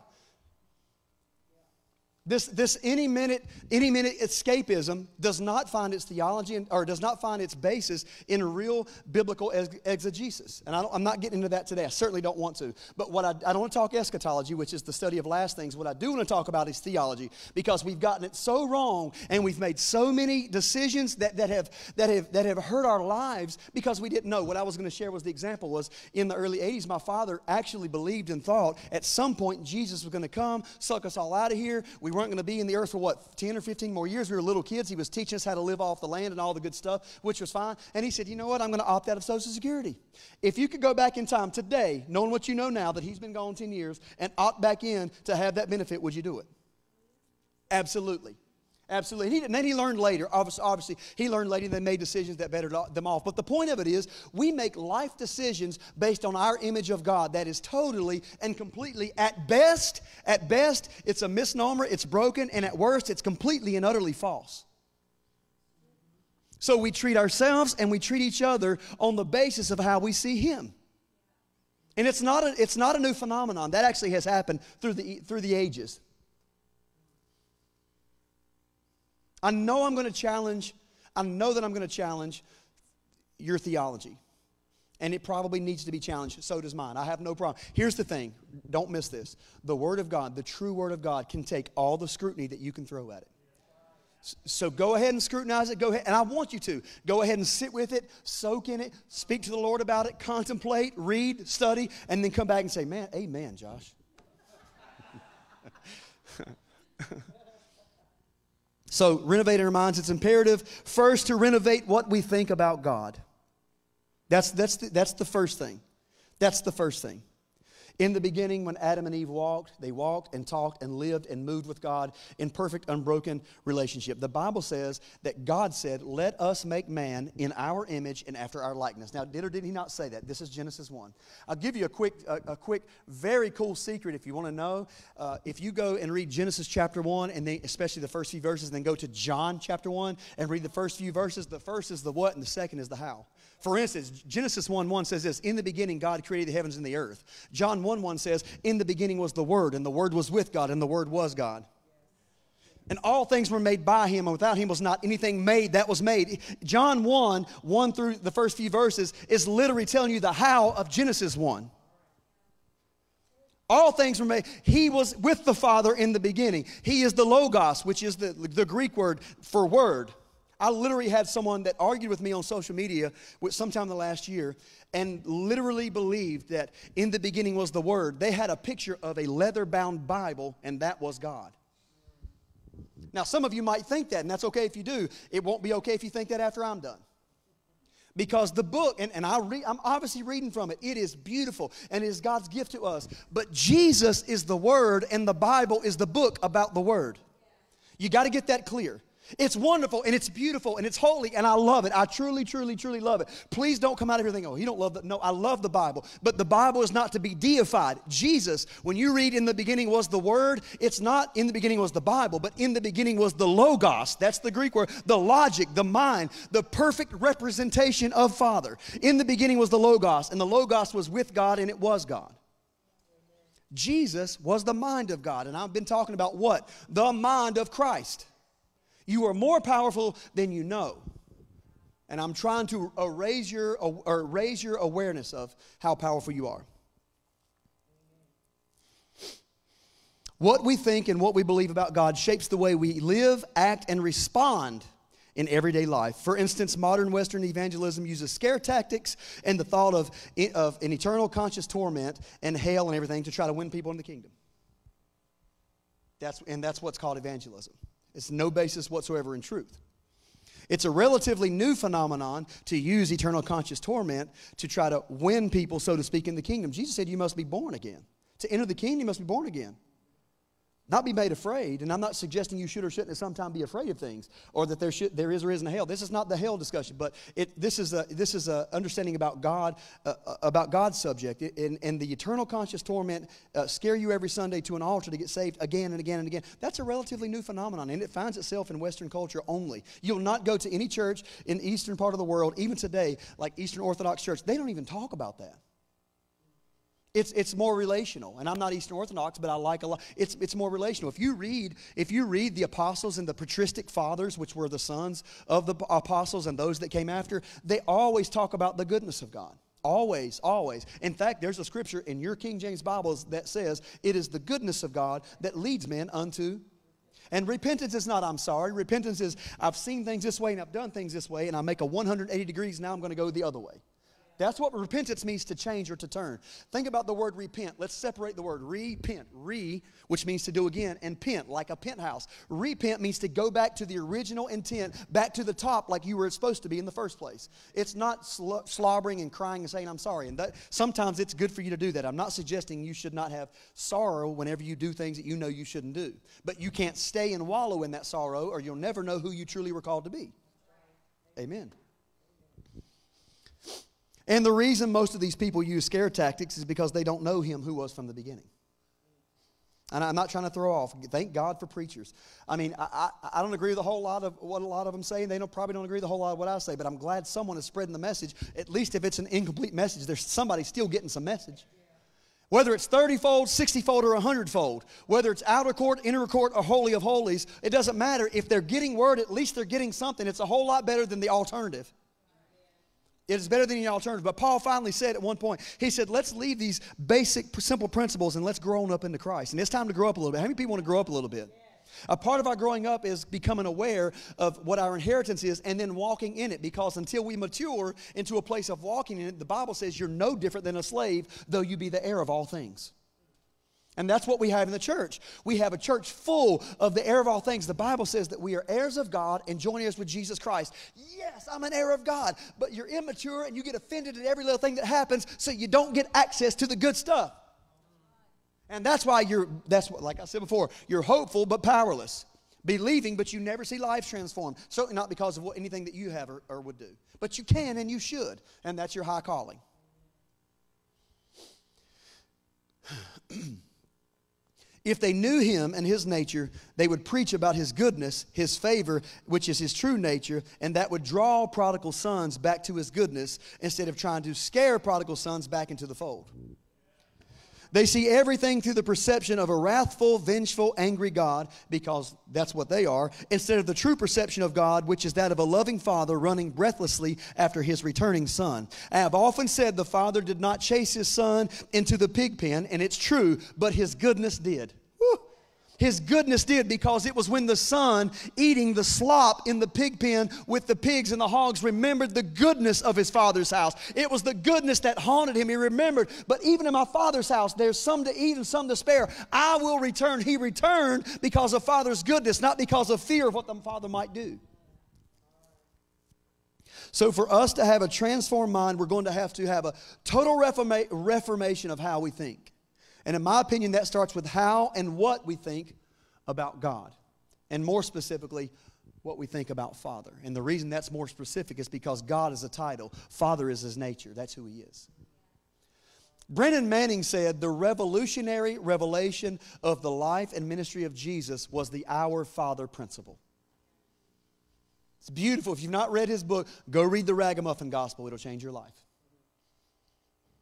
This, this any minute, any minute escapism does not find its theology in, or does not find its basis in real biblical exegesis. And I am not getting into that today. I certainly don't want to. But what I, I don't want to talk eschatology, which is the study of last things. What I do want to talk about is theology because we've gotten it so wrong and we've made so many decisions that, that, have, that, have, that have hurt our lives because we didn't know. What I was going to share was the example was in the early 80s, my father actually believed and thought at some point Jesus was going to come, suck us all out of here. We weren't going to be in the earth for what, 10 or 15 more years. We were little kids. He was teaching us how to live off the land and all the good stuff, which was fine. And he said, You know what? I'm going to opt out of Social Security. If you could go back in time today, knowing what you know now, that he's been gone 10 years, and opt back in to have that benefit, would you do it? Absolutely. Absolutely. And, he, and then he learned later, obviously, obviously, he learned later and they made decisions that bettered them off. But the point of it is, we make life decisions based on our image of God that is totally and completely, at best, at best, it's a misnomer, it's broken, and at worst, it's completely and utterly false. So we treat ourselves and we treat each other on the basis of how we see Him. And it's not a, it's not a new phenomenon. That actually has happened through the, through the ages. I know I'm going to challenge, I know that I'm going to challenge your theology. And it probably needs to be challenged. So does mine. I have no problem. Here's the thing don't miss this. The Word of God, the true Word of God, can take all the scrutiny that you can throw at it. So go ahead and scrutinize it. Go ahead, and I want you to go ahead and sit with it, soak in it, speak to the Lord about it, contemplate, read, study, and then come back and say, "Man, Amen, Josh." So, renovating our minds, it's imperative first to renovate what we think about God. That's, that's, the, that's the first thing. That's the first thing. In the beginning, when Adam and Eve walked, they walked and talked and lived and moved with God in perfect, unbroken relationship. The Bible says that God said, Let us make man in our image and after our likeness. Now, did or did he not say that? This is Genesis 1. I'll give you a quick, a, a quick, very cool secret if you want to know. Uh, if you go and read Genesis chapter 1, and then especially the first few verses, and then go to John chapter 1 and read the first few verses, the first is the what and the second is the how. For instance, Genesis 1 1 says this In the beginning, God created the heavens and the earth. John 1 1 says, In the beginning was the Word, and the Word was with God, and the Word was God. And all things were made by him, and without him was not anything made that was made. John 1, 1 through the first few verses, is literally telling you the how of Genesis 1. All things were made. He was with the Father in the beginning. He is the Logos, which is the, the Greek word for word. I literally had someone that argued with me on social media sometime the last year and literally believed that in the beginning was the Word. They had a picture of a leather bound Bible, and that was God. Now, some of you might think that, and that's okay if you do. It won't be okay if you think that after I'm done. Because the book, and, and I read, I'm obviously reading from it, it is beautiful and it is God's gift to us. But Jesus is the Word, and the Bible is the book about the Word. You got to get that clear. It's wonderful and it's beautiful and it's holy and I love it. I truly, truly, truly love it. Please don't come out of here thinking, oh, you don't love that. No, I love the Bible. But the Bible is not to be deified. Jesus, when you read in the beginning was the Word, it's not in the beginning was the Bible, but in the beginning was the Logos. That's the Greek word. The logic, the mind, the perfect representation of Father. In the beginning was the Logos, and the Logos was with God and it was God. Jesus was the mind of God. And I've been talking about what? The mind of Christ. You are more powerful than you know. And I'm trying to raise your, or raise your awareness of how powerful you are. What we think and what we believe about God shapes the way we live, act, and respond in everyday life. For instance, modern Western evangelism uses scare tactics and the thought of, of an eternal conscious torment and hell and everything to try to win people in the kingdom. That's, and that's what's called evangelism. It's no basis whatsoever in truth. It's a relatively new phenomenon to use eternal conscious torment to try to win people, so to speak, in the kingdom. Jesus said, You must be born again. To enter the kingdom, you must be born again. Not be made afraid, and I'm not suggesting you should or shouldn't at some time be afraid of things, or that there should there is or isn't a hell. This is not the hell discussion, but it, this is a this is a understanding about God uh, uh about God's subject, and, and the eternal conscious torment uh, scare you every Sunday to an altar to get saved again and again and again. That's a relatively new phenomenon, and it finds itself in Western culture only. You'll not go to any church in the eastern part of the world, even today, like Eastern Orthodox Church. They don't even talk about that. It's, it's more relational. And I'm not Eastern Orthodox, but I like a lot. It's, it's more relational. If you read, if you read the apostles and the patristic fathers, which were the sons of the apostles and those that came after, they always talk about the goodness of God. Always, always. In fact, there's a scripture in your King James Bibles that says, It is the goodness of God that leads men unto. And repentance is not, I'm sorry. Repentance is, I've seen things this way and I've done things this way, and I make a 180 degrees, now I'm going to go the other way. That's what repentance means to change or to turn. Think about the word repent. Let's separate the word repent. Re, which means to do again, and pent, like a penthouse. Repent means to go back to the original intent, back to the top like you were supposed to be in the first place. It's not sl- slobbering and crying and saying, I'm sorry. And that, sometimes it's good for you to do that. I'm not suggesting you should not have sorrow whenever you do things that you know you shouldn't do. But you can't stay and wallow in that sorrow or you'll never know who you truly were called to be. Amen. And the reason most of these people use scare tactics is because they don't know him who was from the beginning. And I'm not trying to throw off. Thank God for preachers. I mean, I, I, I don't agree with a whole lot of what a lot of them say, and they don't, probably don't agree with a whole lot of what I say, but I'm glad someone is spreading the message. At least if it's an incomplete message, there's somebody still getting some message. Whether it's 30 fold, 60 fold, or 100 fold, whether it's outer court, inner court, or holy of holies, it doesn't matter. If they're getting word, at least they're getting something. It's a whole lot better than the alternative. It is better than any alternative. But Paul finally said at one point, he said, let's leave these basic, simple principles and let's grow up into Christ. And it's time to grow up a little bit. How many people want to grow up a little bit? A part of our growing up is becoming aware of what our inheritance is and then walking in it. Because until we mature into a place of walking in it, the Bible says you're no different than a slave, though you be the heir of all things. And that's what we have in the church. We have a church full of the heir of all things. The Bible says that we are heirs of God and joint heirs with Jesus Christ. Yes, I'm an heir of God, but you're immature and you get offended at every little thing that happens, so you don't get access to the good stuff. And that's why you're, that's what, like I said before, you're hopeful but powerless. Believing, but you never see lives transformed. Certainly not because of what, anything that you have or, or would do. But you can and you should, and that's your high calling. If they knew him and his nature, they would preach about his goodness, his favor, which is his true nature, and that would draw prodigal sons back to his goodness instead of trying to scare prodigal sons back into the fold. They see everything through the perception of a wrathful, vengeful, angry God, because that's what they are, instead of the true perception of God, which is that of a loving father running breathlessly after his returning son. I have often said the father did not chase his son into the pig pen, and it's true, but his goodness did. Woo. His goodness did because it was when the son eating the slop in the pig pen with the pigs and the hogs remembered the goodness of his father's house. It was the goodness that haunted him. He remembered, but even in my father's house, there's some to eat and some to spare. I will return. He returned because of father's goodness, not because of fear of what the father might do. So, for us to have a transformed mind, we're going to have to have a total reforma- reformation of how we think. And in my opinion, that starts with how and what we think about God. And more specifically, what we think about Father. And the reason that's more specific is because God is a title, Father is his nature. That's who he is. Brennan Manning said the revolutionary revelation of the life and ministry of Jesus was the Our Father principle. It's beautiful. If you've not read his book, go read the Ragamuffin Gospel. It'll change your life.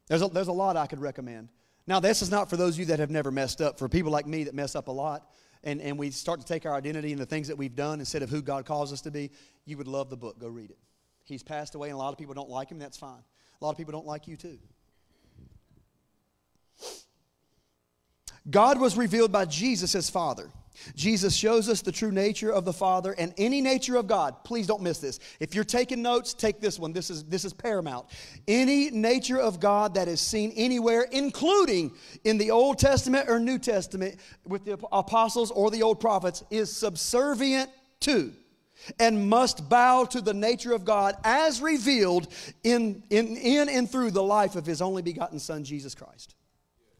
There's a, there's a lot I could recommend. Now, this is not for those of you that have never messed up. For people like me that mess up a lot, and, and we start to take our identity and the things that we've done instead of who God calls us to be, you would love the book. Go read it. He's passed away, and a lot of people don't like him. That's fine. A lot of people don't like you, too. God was revealed by Jesus as Father. Jesus shows us the true nature of the Father and any nature of God. Please don't miss this. If you're taking notes, take this one. This is, this is paramount. Any nature of God that is seen anywhere, including in the Old Testament or New Testament with the apostles or the old prophets, is subservient to and must bow to the nature of God as revealed in, in, in and through the life of His only begotten Son, Jesus Christ.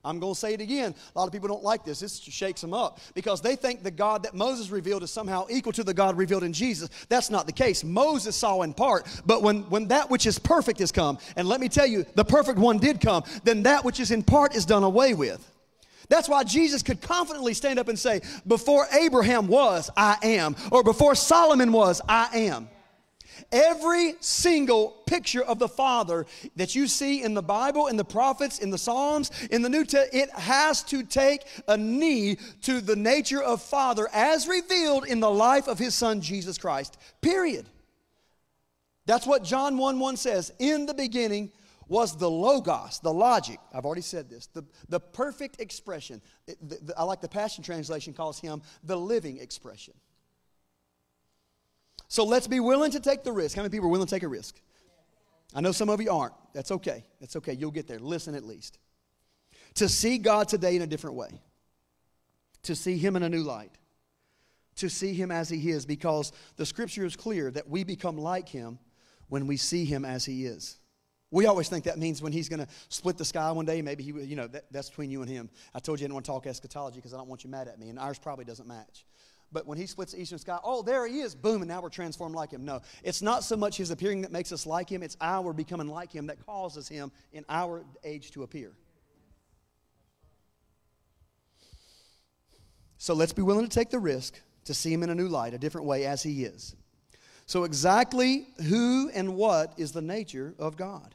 I'm going to say it again. A lot of people don't like this. This shakes them up because they think the God that Moses revealed is somehow equal to the God revealed in Jesus. That's not the case. Moses saw in part, but when, when that which is perfect has come, and let me tell you, the perfect one did come, then that which is in part is done away with. That's why Jesus could confidently stand up and say, Before Abraham was, I am, or before Solomon was, I am. Every single picture of the Father that you see in the Bible, in the prophets, in the Psalms, in the New Testament, it has to take a knee to the nature of Father as revealed in the life of His Son, Jesus Christ. Period. That's what John 1 1 says. In the beginning was the Logos, the logic. I've already said this. The, the perfect expression. The, the, I like the Passion Translation calls him the living expression. So let's be willing to take the risk. How many people are willing to take a risk? I know some of you aren't. That's okay. That's okay. You'll get there. Listen at least. To see God today in a different way, to see Him in a new light, to see Him as He is, because the scripture is clear that we become like Him when we see Him as He is. We always think that means when he's going to split the sky one day, maybe he, you know, that, that's between you and him. I told you I didn't want to talk eschatology because I don't want you mad at me, and ours probably doesn't match. But when he splits the eastern sky, oh, there he is, boom, and now we're transformed like him. No, it's not so much his appearing that makes us like him, it's our becoming like him that causes him in our age to appear. So let's be willing to take the risk to see him in a new light, a different way as he is. So, exactly who and what is the nature of God?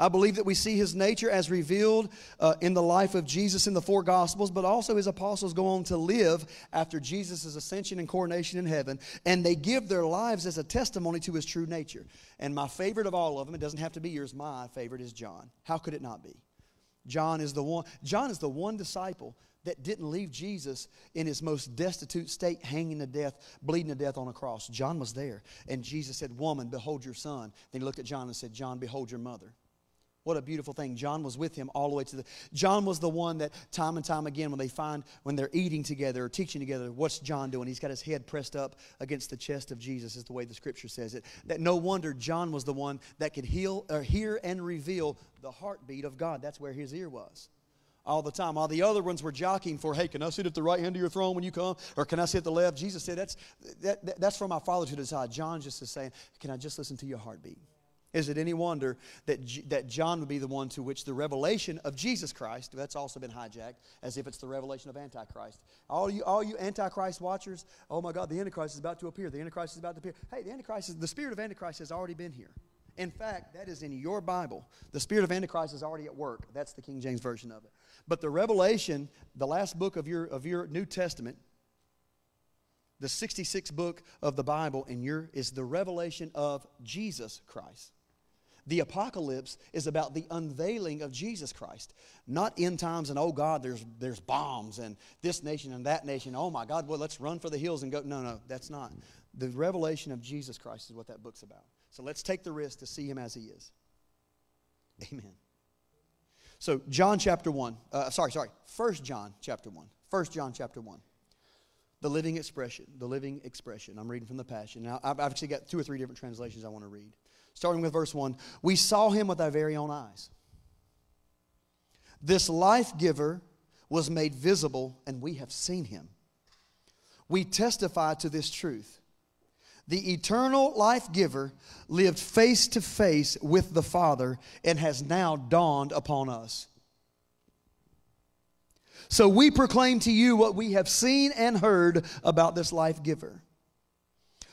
I believe that we see his nature as revealed uh, in the life of Jesus in the four Gospels, but also his apostles go on to live after Jesus' ascension and coronation in heaven, and they give their lives as a testimony to his true nature. And my favorite of all of them, it doesn't have to be yours, my favorite is John. How could it not be? John is the one, John is the one disciple that didn't leave Jesus in his most destitute state, hanging to death, bleeding to death on a cross. John was there. And Jesus said, Woman, behold your son. Then he looked at John and said, John, behold your mother. What a beautiful thing. John was with him all the way to the. John was the one that time and time again, when they find, when they're eating together or teaching together, what's John doing? He's got his head pressed up against the chest of Jesus, is the way the scripture says it. That no wonder John was the one that could heal or hear and reveal the heartbeat of God. That's where his ear was all the time. While the other ones were jockeying for, hey, can I sit at the right hand of your throne when you come? Or can I sit at the left? Jesus said, that's, that, that- that's for my Father to decide. John just is saying, can I just listen to your heartbeat? Is it any wonder that, J- that John would be the one to which the revelation of Jesus Christ, that's also been hijacked as if it's the revelation of Antichrist. All you, all you Antichrist watchers, oh my God, the Antichrist is about to appear. The Antichrist is about to appear. Hey, the Antichrist, is, the spirit of Antichrist has already been here. In fact, that is in your Bible. The spirit of Antichrist is already at work. That's the King James Version of it. But the revelation, the last book of your, of your New Testament, the 66th book of the Bible in your is the revelation of Jesus Christ. The apocalypse is about the unveiling of Jesus Christ, not end times and oh God, there's there's bombs and this nation and that nation. Oh my God, well let's run for the hills and go. No, no, that's not. The revelation of Jesus Christ is what that book's about. So let's take the risk to see Him as He is. Amen. So John chapter one. Uh, sorry, sorry. First John chapter one. First John chapter one. The living expression. The living expression. I'm reading from the Passion. Now I've I've actually got two or three different translations I want to read. Starting with verse 1 We saw him with our very own eyes. This life giver was made visible, and we have seen him. We testify to this truth. The eternal life giver lived face to face with the Father and has now dawned upon us. So we proclaim to you what we have seen and heard about this life giver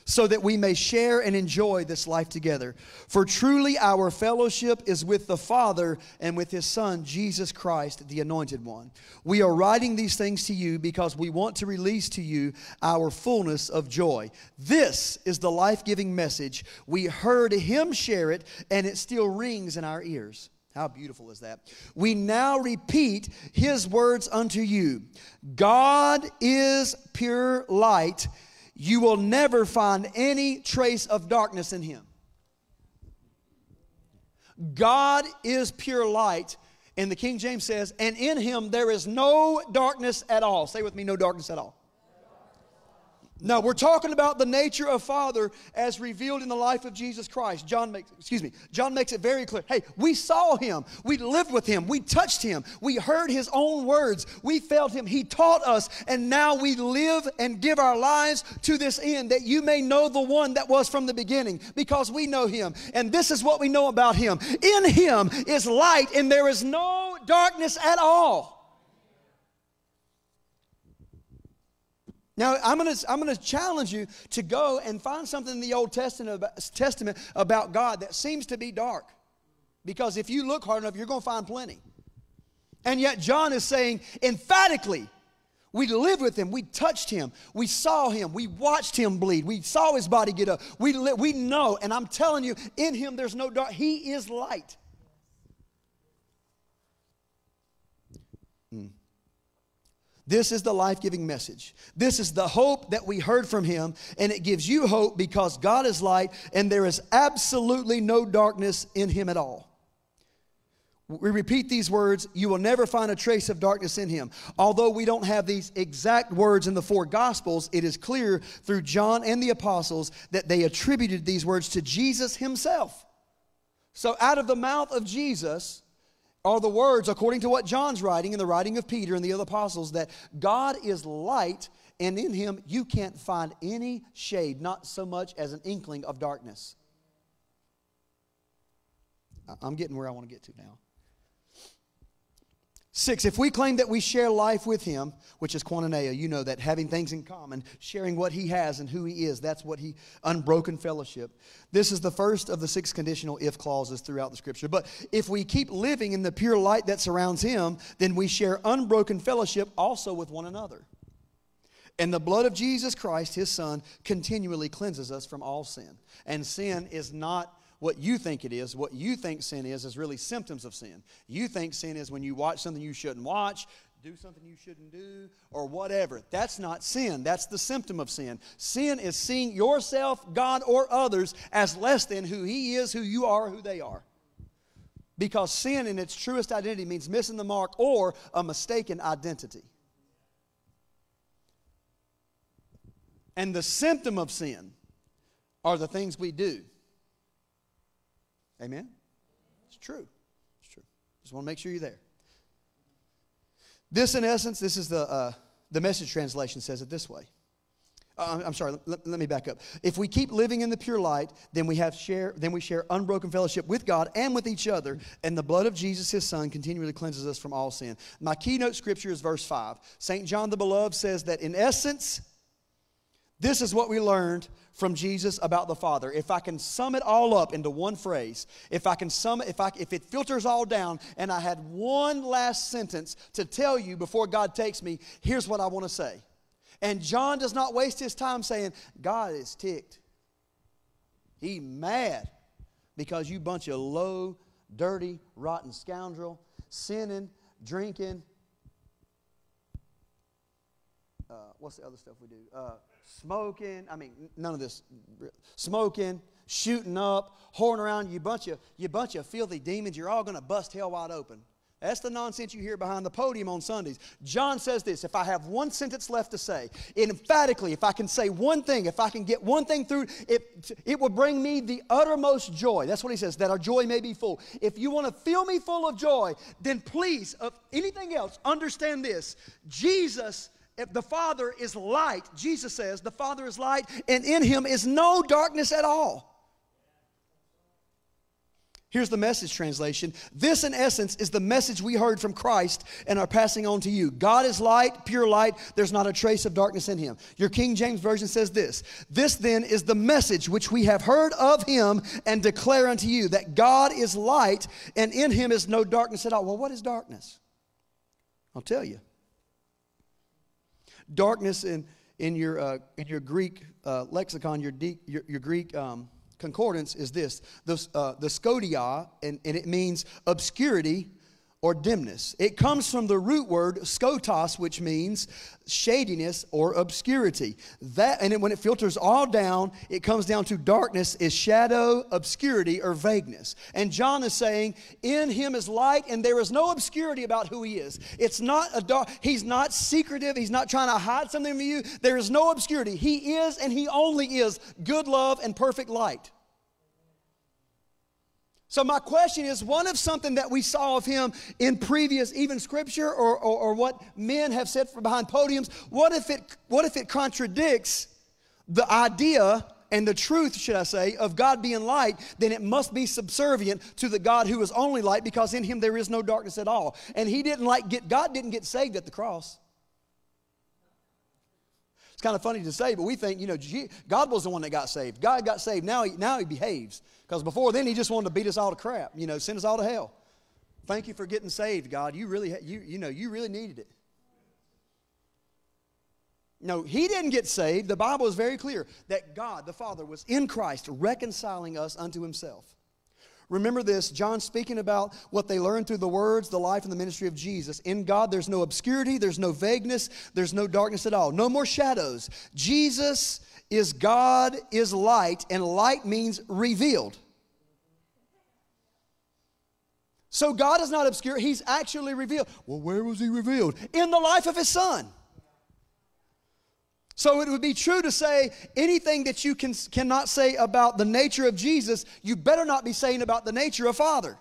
so that we may share and enjoy this life together. For truly our fellowship is with the Father and with His Son, Jesus Christ, the Anointed One. We are writing these things to you because we want to release to you our fullness of joy. This is the life giving message. We heard Him share it, and it still rings in our ears. How beautiful is that? We now repeat his words unto you God is pure light. You will never find any trace of darkness in him. God is pure light. And the King James says, and in him there is no darkness at all. Say with me, no darkness at all. Now we're talking about the nature of Father as revealed in the life of Jesus Christ. John makes, excuse me, John makes it very clear. Hey, we saw him, we lived with him, we touched him, we heard his own words, we felt him, he taught us, and now we live and give our lives to this end that you may know the one that was from the beginning, because we know him. And this is what we know about him. In him is light, and there is no darkness at all. Now, I'm going to I'm to challenge you to go and find something in the Old Testament about, Testament about God that seems to be dark. Because if you look hard enough, you're going to find plenty. And yet, John is saying emphatically, we lived with him, we touched him, we saw him, we watched him bleed, we saw his body get up. We, li- we know, and I'm telling you, in him there's no dark. He is light. This is the life giving message. This is the hope that we heard from him, and it gives you hope because God is light and there is absolutely no darkness in him at all. We repeat these words, you will never find a trace of darkness in him. Although we don't have these exact words in the four gospels, it is clear through John and the apostles that they attributed these words to Jesus himself. So out of the mouth of Jesus are the words, according to what John's writing and the writing of Peter and the other apostles, that God is light and in him you can't find any shade, not so much as an inkling of darkness. I'm getting where I want to get to now. Six, if we claim that we share life with him, which is koinonia, you know that having things in common, sharing what he has and who he is, that's what he, unbroken fellowship. This is the first of the six conditional if clauses throughout the scripture. But if we keep living in the pure light that surrounds him, then we share unbroken fellowship also with one another. And the blood of Jesus Christ, his son, continually cleanses us from all sin. And sin is not what you think it is. What you think sin is, is really symptoms of sin. You think sin is when you watch something you shouldn't watch, do something you shouldn't do, or whatever. That's not sin. That's the symptom of sin. Sin is seeing yourself, God, or others as less than who He is, who you are, who they are. Because sin in its truest identity means missing the mark or a mistaken identity. And the symptom of sin are the things we do. Amen? It's true. It's true. Just want to make sure you're there. This, in essence, this is the, uh, the message translation says it this way. Uh, I'm sorry, let, let me back up. If we keep living in the pure light, then we have share then we share unbroken fellowship with God and with each other, and the blood of Jesus his son continually cleanses us from all sin. My keynote scripture is verse 5. St. John the beloved says that in essence this is what we learned from Jesus about the Father. If I can sum it all up into one phrase, if I can sum it, if I if it filters all down and I had one last sentence to tell you before God takes me, here's what I want to say. And John does not waste his time saying, God is ticked. He mad because you bunch of low, dirty, rotten scoundrel, sinning, drinking. Uh, what's the other stuff we do? Uh, smoking. I mean, none of this. Smoking, shooting up, whoring around. You bunch of you bunch of filthy demons. You're all going to bust hell wide open. That's the nonsense you hear behind the podium on Sundays. John says this if I have one sentence left to say, emphatically, if I can say one thing, if I can get one thing through, it, it will bring me the uttermost joy. That's what he says, that our joy may be full. If you want to fill me full of joy, then please, of anything else, understand this Jesus if the Father is light, Jesus says, the Father is light, and in him is no darkness at all. Here's the message translation. This, in essence, is the message we heard from Christ and are passing on to you. God is light, pure light. There's not a trace of darkness in him. Your King James Version says this This, then, is the message which we have heard of him and declare unto you that God is light and in him is no darkness at all. Well, what is darkness? I'll tell you. Darkness in, in, your, uh, in your Greek uh, lexicon, your, de- your, your Greek um, concordance is this. The, uh, the skotia, and, and it means obscurity or dimness. It comes from the root word skotos, which means shadiness or obscurity. That and it, when it filters all down, it comes down to darkness is shadow, obscurity, or vagueness. And John is saying, "In Him is light, and there is no obscurity about who He is. It's not a dark. He's not secretive. He's not trying to hide something from you. There is no obscurity. He is, and He only is good love and perfect light." So, my question is one of something that we saw of him in previous, even scripture or, or, or, what men have said from behind podiums, what if, it, what if it contradicts the idea and the truth, should I say, of God being light? Then it must be subservient to the God who is only light because in him there is no darkness at all. And he didn't like get, God didn't get saved at the cross. It's kind of funny to say, but we think, you know, God was the one that got saved. God got saved. Now he, now he behaves. Because before then, he just wanted to beat us all to crap, you know, send us all to hell. Thank you for getting saved, God. You really, you, you know, you really needed it. No, he didn't get saved. The Bible is very clear that God, the Father, was in Christ reconciling us unto himself. Remember this, John speaking about what they learned through the words, the life, and the ministry of Jesus. In God, there's no obscurity, there's no vagueness, there's no darkness at all, no more shadows. Jesus is God, is light, and light means revealed. So God is not obscure, He's actually revealed. Well, where was He revealed? In the life of His Son. So it would be true to say anything that you can, cannot say about the nature of Jesus, you better not be saying about the nature of Father.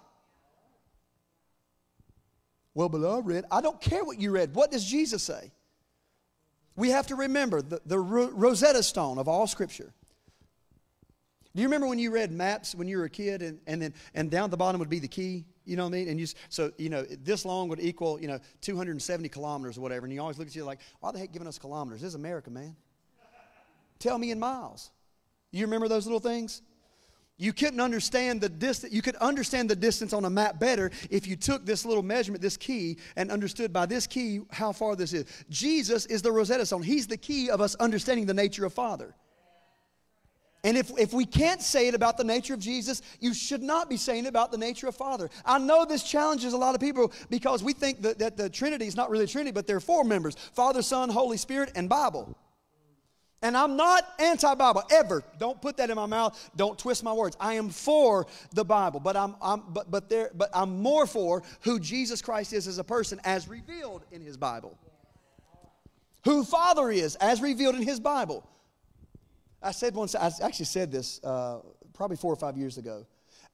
Well, beloved, I read. I don't care what you read. What does Jesus say? We have to remember the, the Rosetta Stone of all Scripture. Do you remember when you read maps when you were a kid, and, and then and down at the bottom would be the key? You know what I mean? And you so you know this long would equal you know 270 kilometers or whatever, and you always look at you like, why the heck giving us kilometers? This is America, man. Tell me in miles. You remember those little things? You couldn't understand the distance. You could understand the distance on a map better if you took this little measurement, this key, and understood by this key how far this is. Jesus is the Rosetta Stone. He's the key of us understanding the nature of Father. And if, if we can't say it about the nature of Jesus, you should not be saying it about the nature of Father. I know this challenges a lot of people because we think that, that the Trinity is not really a Trinity, but there are four members Father, Son, Holy Spirit, and Bible. And I'm not anti Bible, ever. Don't put that in my mouth. Don't twist my words. I am for the Bible, but I'm, I'm, but, but, there, but I'm more for who Jesus Christ is as a person as revealed in his Bible. Who Father is as revealed in his Bible. I said once, I actually said this uh, probably four or five years ago.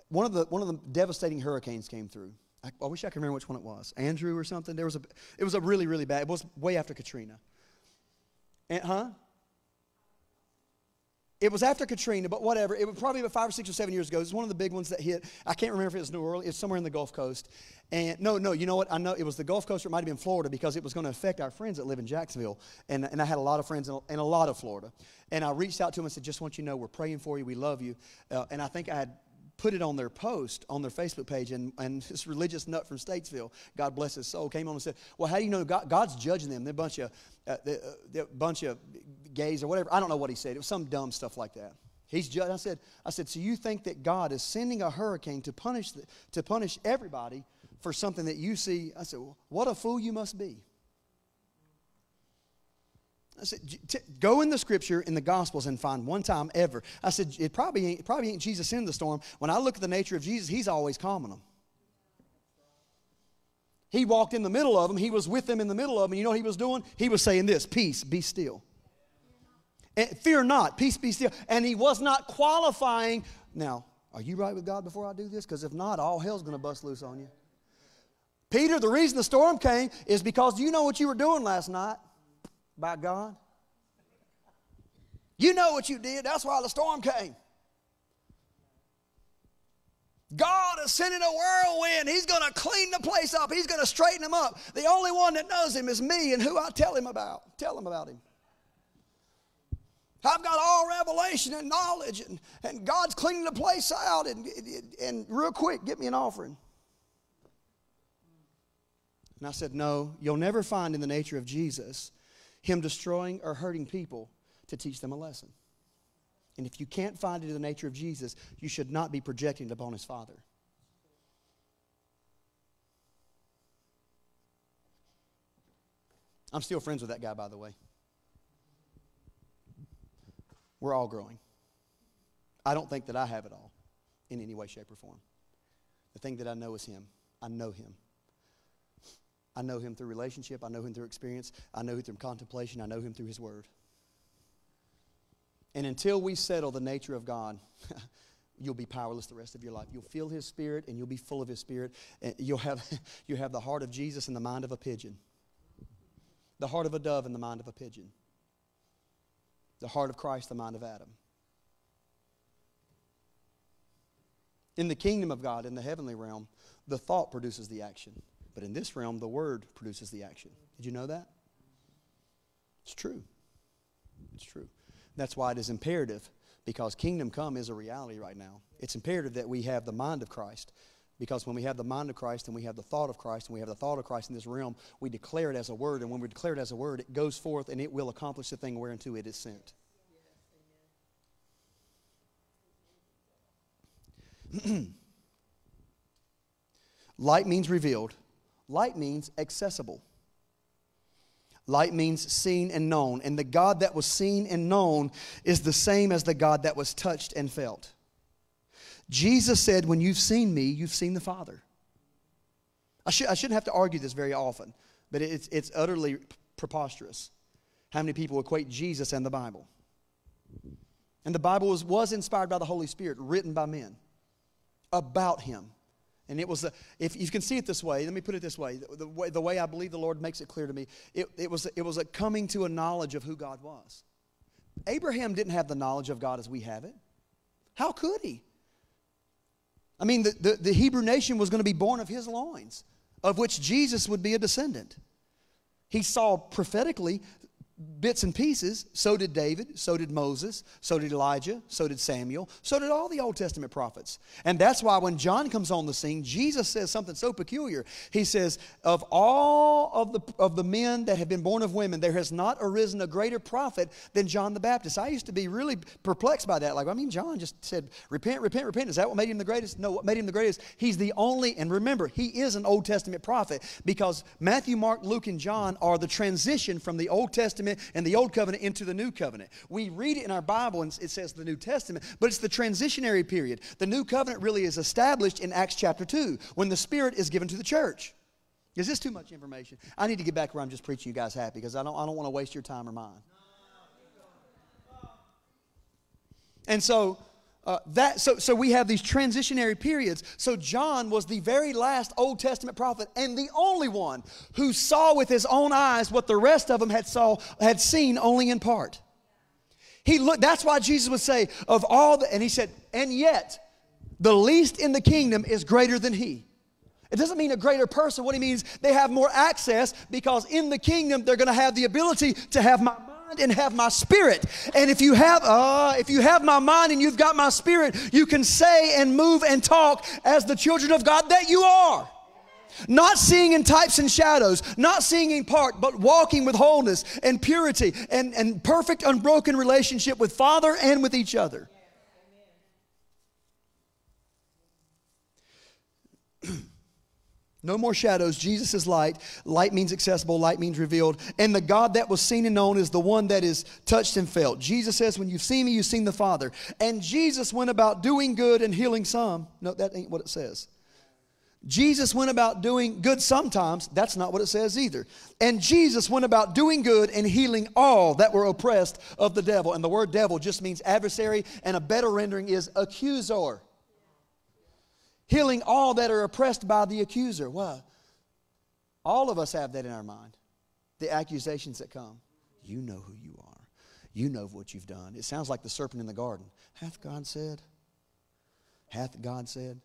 One of the, one of the devastating hurricanes came through. I, I wish I could remember which one it was. Andrew or something. There was a, it was a really, really bad, it was way after Katrina. And, huh? It was after Katrina, but whatever. It was probably about five or six or seven years ago. It was one of the big ones that hit. I can't remember if it was New Orleans. It's somewhere in the Gulf Coast. And no, no, you know what? I know it was the Gulf Coast or it might have been Florida because it was going to affect our friends that live in Jacksonville. And, and I had a lot of friends in, in a lot of Florida. And I reached out to them and said, just want you to know we're praying for you. We love you. Uh, and I think I had put it on their post on their Facebook page, and, and this religious nut from Statesville, God bless his soul, came on and said, "Well, how do you know God, God's judging them? They're a bunch of, uh, they're, uh, they're a bunch of gays or whatever. I don't know what he said. It was some dumb stuff like that. He's judged. I said, I said, so you think that God is sending a hurricane to punish the, to punish everybody for something that you see? I said, well, what a fool you must be. I said, go in the scripture in the Gospels and find one time ever. I said, it probably ain't, probably ain't Jesus in the storm. When I look at the nature of Jesus, he's always calming them. He walked in the middle of them. He was with them in the middle of them. You know what he was doing? He was saying this Peace, be still. And fear not, peace be still. And he was not qualifying. Now, are you right with God before I do this? Because if not, all hell's going to bust loose on you. Peter, the reason the storm came is because you know what you were doing last night? By God. You know what you did. That's why the storm came. God is sending a whirlwind. He's going to clean the place up. He's going to straighten them up. The only one that knows him is me and who I tell him about. Tell him about him. I've got all revelation and knowledge, and, and God's cleaning the place out. And, and real quick, get me an offering. And I said, No, you'll never find in the nature of Jesus him destroying or hurting people to teach them a lesson. And if you can't find it in the nature of Jesus, you should not be projecting it upon his Father. I'm still friends with that guy, by the way. We're all growing. I don't think that I have it all in any way, shape, or form. The thing that I know is him. I know him. I know him through relationship. I know him through experience. I know him through contemplation. I know him through his word. And until we settle the nature of God, you'll be powerless the rest of your life. You'll feel his spirit and you'll be full of his spirit. And you'll have, you'll have the heart of Jesus and the mind of a pigeon, the heart of a dove and the mind of a pigeon, the heart of Christ, the mind of Adam. In the kingdom of God, in the heavenly realm, the thought produces the action. But in this realm, the word produces the action. Did you know that? It's true. It's true. That's why it is imperative, because kingdom come is a reality right now. It's imperative that we have the mind of Christ. Because when we have the mind of Christ and we have the thought of Christ and we have the thought of Christ in this realm, we declare it as a word. And when we declare it as a word, it goes forth and it will accomplish the thing whereunto it is sent. Light means revealed. Light means accessible. Light means seen and known. And the God that was seen and known is the same as the God that was touched and felt. Jesus said, When you've seen me, you've seen the Father. I, should, I shouldn't have to argue this very often, but it's, it's utterly preposterous how many people equate Jesus and the Bible. And the Bible was, was inspired by the Holy Spirit, written by men about Him. And it was, a, if you can see it this way, let me put it this way the, the way the way I believe the Lord makes it clear to me, it, it, was, it was a coming to a knowledge of who God was. Abraham didn't have the knowledge of God as we have it. How could he? I mean, the, the, the Hebrew nation was going to be born of his loins, of which Jesus would be a descendant. He saw prophetically bits and pieces. So did David, so did Moses, so did Elijah, so did Samuel, so did all the Old Testament prophets. And that's why when John comes on the scene, Jesus says something so peculiar. He says, Of all of the, of the men that have been born of women, there has not arisen a greater prophet than John the Baptist. I used to be really perplexed by that. Like, I mean, John just said, Repent, repent, repent. Is that what made him the greatest? No, what made him the greatest? He's the only, and remember, he is an Old Testament prophet because Matthew, Mark, Luke, and John are the transition from the Old Testament and the Old Covenant into the New Covenant. We read it in our Bible and it says the New Testament, but it's the transitionary period. The New Covenant really is established in Acts chapter 2 when the Spirit is given to the church. Is this too much information? I need to get back where I'm just preaching you guys happy because I don't, I don't want to waste your time or mine. And so uh, that so so we have these transitionary periods. So John was the very last Old Testament prophet and the only one who saw with his own eyes what the rest of them had saw had seen only in part. He looked. That's why Jesus would say, "Of all the," and he said, "And yet, the least in the kingdom is greater than he." It doesn't mean a greater person. What he means, they have more access because in the kingdom they're going to have the ability to have my mind and have my spirit. And if you have, uh, if you have my mind and you've got my spirit, you can say and move and talk as the children of God that you are. Not seeing in types and shadows, not seeing in part, but walking with wholeness and purity and, and perfect, unbroken relationship with Father and with each other. No more shadows. Jesus is light. Light means accessible. Light means revealed. And the God that was seen and known is the one that is touched and felt. Jesus says, When you've seen me, you've seen the Father. And Jesus went about doing good and healing some. No, that ain't what it says. Jesus went about doing good sometimes. That's not what it says either. And Jesus went about doing good and healing all that were oppressed of the devil. And the word devil just means adversary, and a better rendering is accuser healing all that are oppressed by the accuser. Why? All of us have that in our mind. The accusations that come. You know who you are. You know what you've done. It sounds like the serpent in the garden. Hath God said? Hath God said?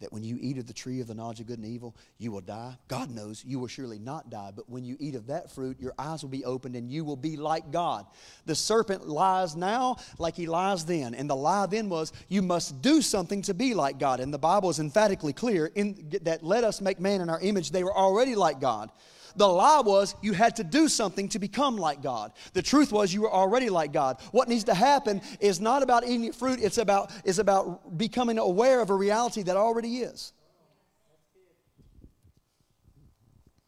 That when you eat of the tree of the knowledge of good and evil, you will die. God knows you will surely not die, but when you eat of that fruit, your eyes will be opened and you will be like God. The serpent lies now like he lies then. And the lie then was, you must do something to be like God. And the Bible is emphatically clear in, that let us make man in our image. They were already like God. The lie was you had to do something to become like God. The truth was you were already like God. What needs to happen is not about eating fruit, it's about, it's about becoming aware of a reality that already is.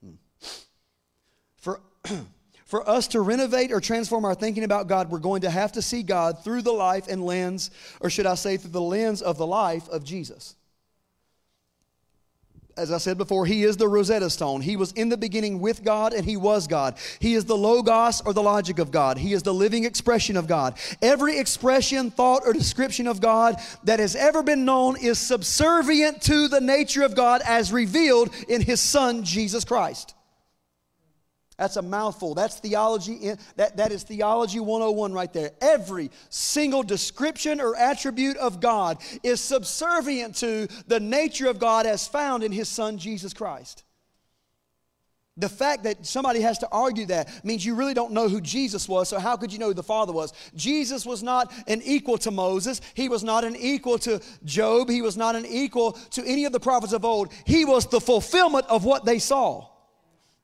Hmm. For, for us to renovate or transform our thinking about God, we're going to have to see God through the life and lens, or should I say, through the lens of the life of Jesus as I said before, he is the Rosetta Stone. He was in the beginning with God and he was God. He is the Logos or the logic of God. He is the living expression of God. Every expression, thought, or description of God that has ever been known is subservient to the nature of God as revealed in his Son, Jesus Christ. That's a mouthful. That's theology. That, that is theology 101 right there. Every single description or attribute of God is subservient to the nature of God as found in His Son, Jesus Christ. The fact that somebody has to argue that means you really don't know who Jesus was, so how could you know who the Father was? Jesus was not an equal to Moses. He was not an equal to Job. He was not an equal to any of the prophets of old. He was the fulfillment of what they saw.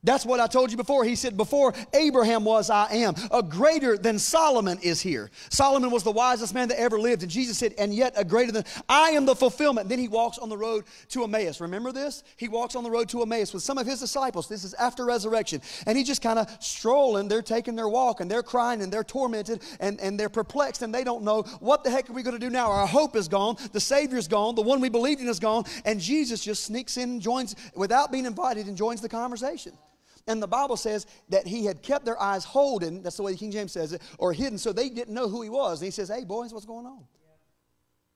That's what I told you before. He said, Before Abraham was, I am. A greater than Solomon is here. Solomon was the wisest man that ever lived. And Jesus said, And yet a greater than, I am the fulfillment. Then he walks on the road to Emmaus. Remember this? He walks on the road to Emmaus with some of his disciples. This is after resurrection. And he just kind of strolling. They're taking their walk and they're crying and they're tormented and, and they're perplexed and they don't know what the heck are we going to do now? Our hope is gone. The Savior's gone. The one we believed in is gone. And Jesus just sneaks in and joins, without being invited, and joins the conversation. And the Bible says that he had kept their eyes holden, that's the way the King James says it, or hidden, so they didn't know who he was. And he says, Hey, boys, what's going on?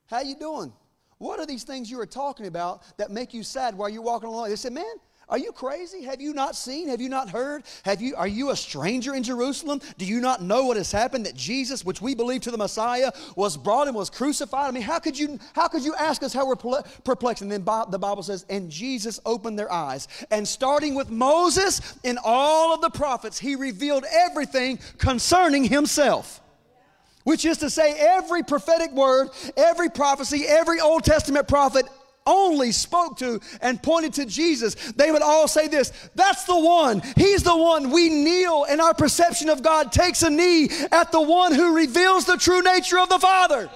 How you doing? What are these things you are talking about that make you sad while you're walking along? They said, Man, are you crazy? Have you not seen? Have you not heard? Have you, are you a stranger in Jerusalem? Do you not know what has happened? That Jesus, which we believe to the Messiah, was brought and was crucified? I mean, how could you, how could you ask us how we're perplexed? And then the Bible says, and Jesus opened their eyes. And starting with Moses and all of the prophets, he revealed everything concerning himself which is to say, every prophetic word, every prophecy, every Old Testament prophet only spoke to and pointed to Jesus, they would all say this That's the one. He's the one. We kneel, and our perception of God takes a knee at the one who reveals the true nature of the Father.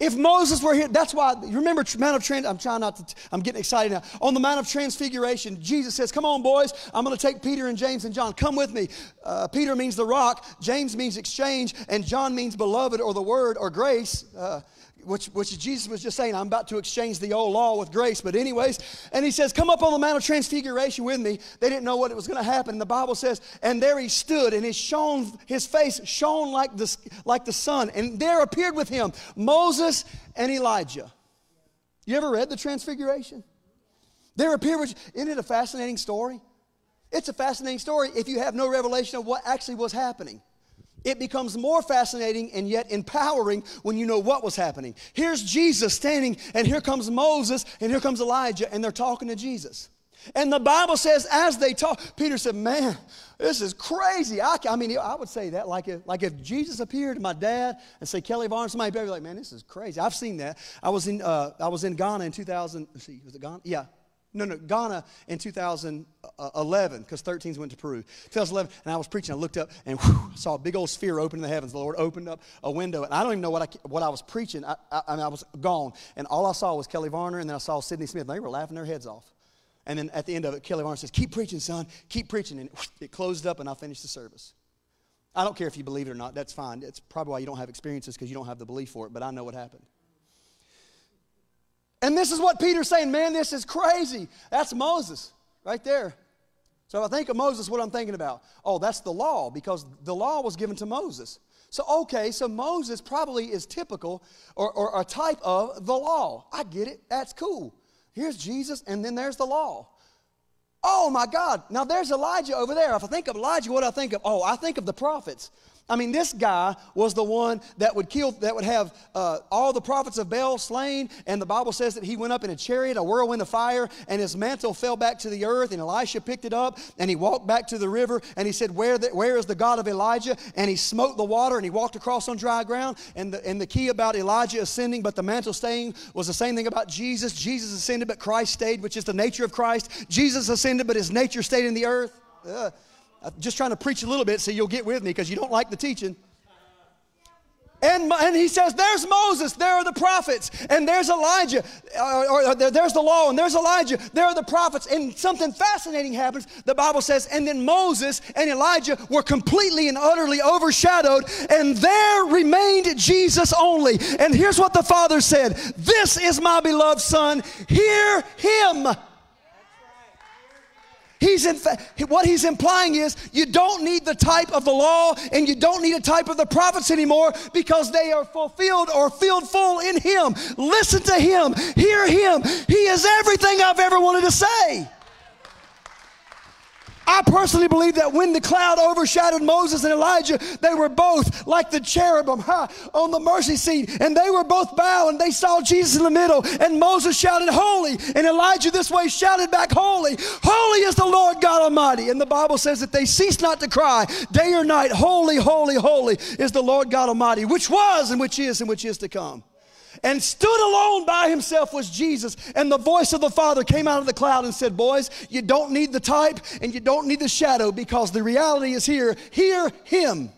If Moses were here, that's why, remember, Mount of Trans, I'm trying not to, I'm getting excited now. On the Mount of Transfiguration, Jesus says, Come on, boys, I'm going to take Peter and James and John. Come with me. Uh, Peter means the rock, James means exchange, and John means beloved or the word or grace. Uh, which, which Jesus was just saying, I'm about to exchange the old law with grace. But, anyways, and he says, Come up on the Mount of Transfiguration with me. They didn't know what it was going to happen. And the Bible says, And there he stood, and his, shone, his face shone like the, like the sun. And there appeared with him Moses and Elijah. You ever read the Transfiguration? There appeared, with, isn't it a fascinating story? It's a fascinating story if you have no revelation of what actually was happening. It becomes more fascinating and yet empowering when you know what was happening. Here's Jesus standing, and here comes Moses, and here comes Elijah, and they're talking to Jesus. And the Bible says, as they talk, Peter said, Man, this is crazy. I, I mean, I would say that like if, like if Jesus appeared to my dad and say Kelly Varner, somebody would be like, Man, this is crazy. I've seen that. I was in, uh, I was in Ghana in 2000. see, was it Ghana? Yeah, no, no, Ghana in 2011, because 13s went to Peru. 2011, and I was preaching. I looked up and whew, saw a big old sphere open in the heavens. The Lord opened up a window, and I don't even know what I, what I was preaching. I, I, I mean, I was gone, and all I saw was Kelly Varner, and then I saw Sydney Smith. They were laughing their heads off. And then at the end of it, Kelly Varner says, Keep preaching, son, keep preaching. And it closed up, and I finished the service. I don't care if you believe it or not, that's fine. It's probably why you don't have experiences because you don't have the belief for it, but I know what happened. And this is what Peter's saying, man, this is crazy. That's Moses right there. So if I think of Moses, what I'm thinking about. Oh, that's the law because the law was given to Moses. So, okay, so Moses probably is typical or, or a type of the law. I get it. That's cool. Here's Jesus, and then there's the law. Oh my God. Now there's Elijah over there. If I think of Elijah, what do I think of? Oh, I think of the prophets. I mean, this guy was the one that would kill, that would have uh, all the prophets of Baal slain. And the Bible says that he went up in a chariot, a whirlwind of fire, and his mantle fell back to the earth. And Elisha picked it up, and he walked back to the river, and he said, "Where, the, where is the God of Elijah?" And he smote the water, and he walked across on dry ground. And the, and the key about Elijah ascending, but the mantle staying, was the same thing about Jesus. Jesus ascended, but Christ stayed, which is the nature of Christ. Jesus ascended, but his nature stayed in the earth. Uh, Just trying to preach a little bit so you'll get with me because you don't like the teaching. And, and he says, There's Moses, there are the prophets, and there's Elijah, or, or, or, there's the law, and there's Elijah, there are the prophets. And something fascinating happens. The Bible says, And then Moses and Elijah were completely and utterly overshadowed, and there remained Jesus only. And here's what the Father said This is my beloved Son, hear him. He's in fa- what he's implying is you don't need the type of the law and you don't need a type of the prophets anymore because they are fulfilled or filled full in him. Listen to him, hear him. He is everything I've ever wanted to say. I personally believe that when the cloud overshadowed Moses and Elijah, they were both like the cherubim huh, on the mercy seat, and they were both bowed, and they saw Jesus in the middle. And Moses shouted, Holy, and Elijah this way shouted back, Holy, holy is the Lord God Almighty. And the Bible says that they ceased not to cry day or night, Holy, holy, holy is the Lord God Almighty, which was and which is and which is to come. And stood alone by himself was Jesus. And the voice of the Father came out of the cloud and said, Boys, you don't need the type and you don't need the shadow because the reality is here. Hear him.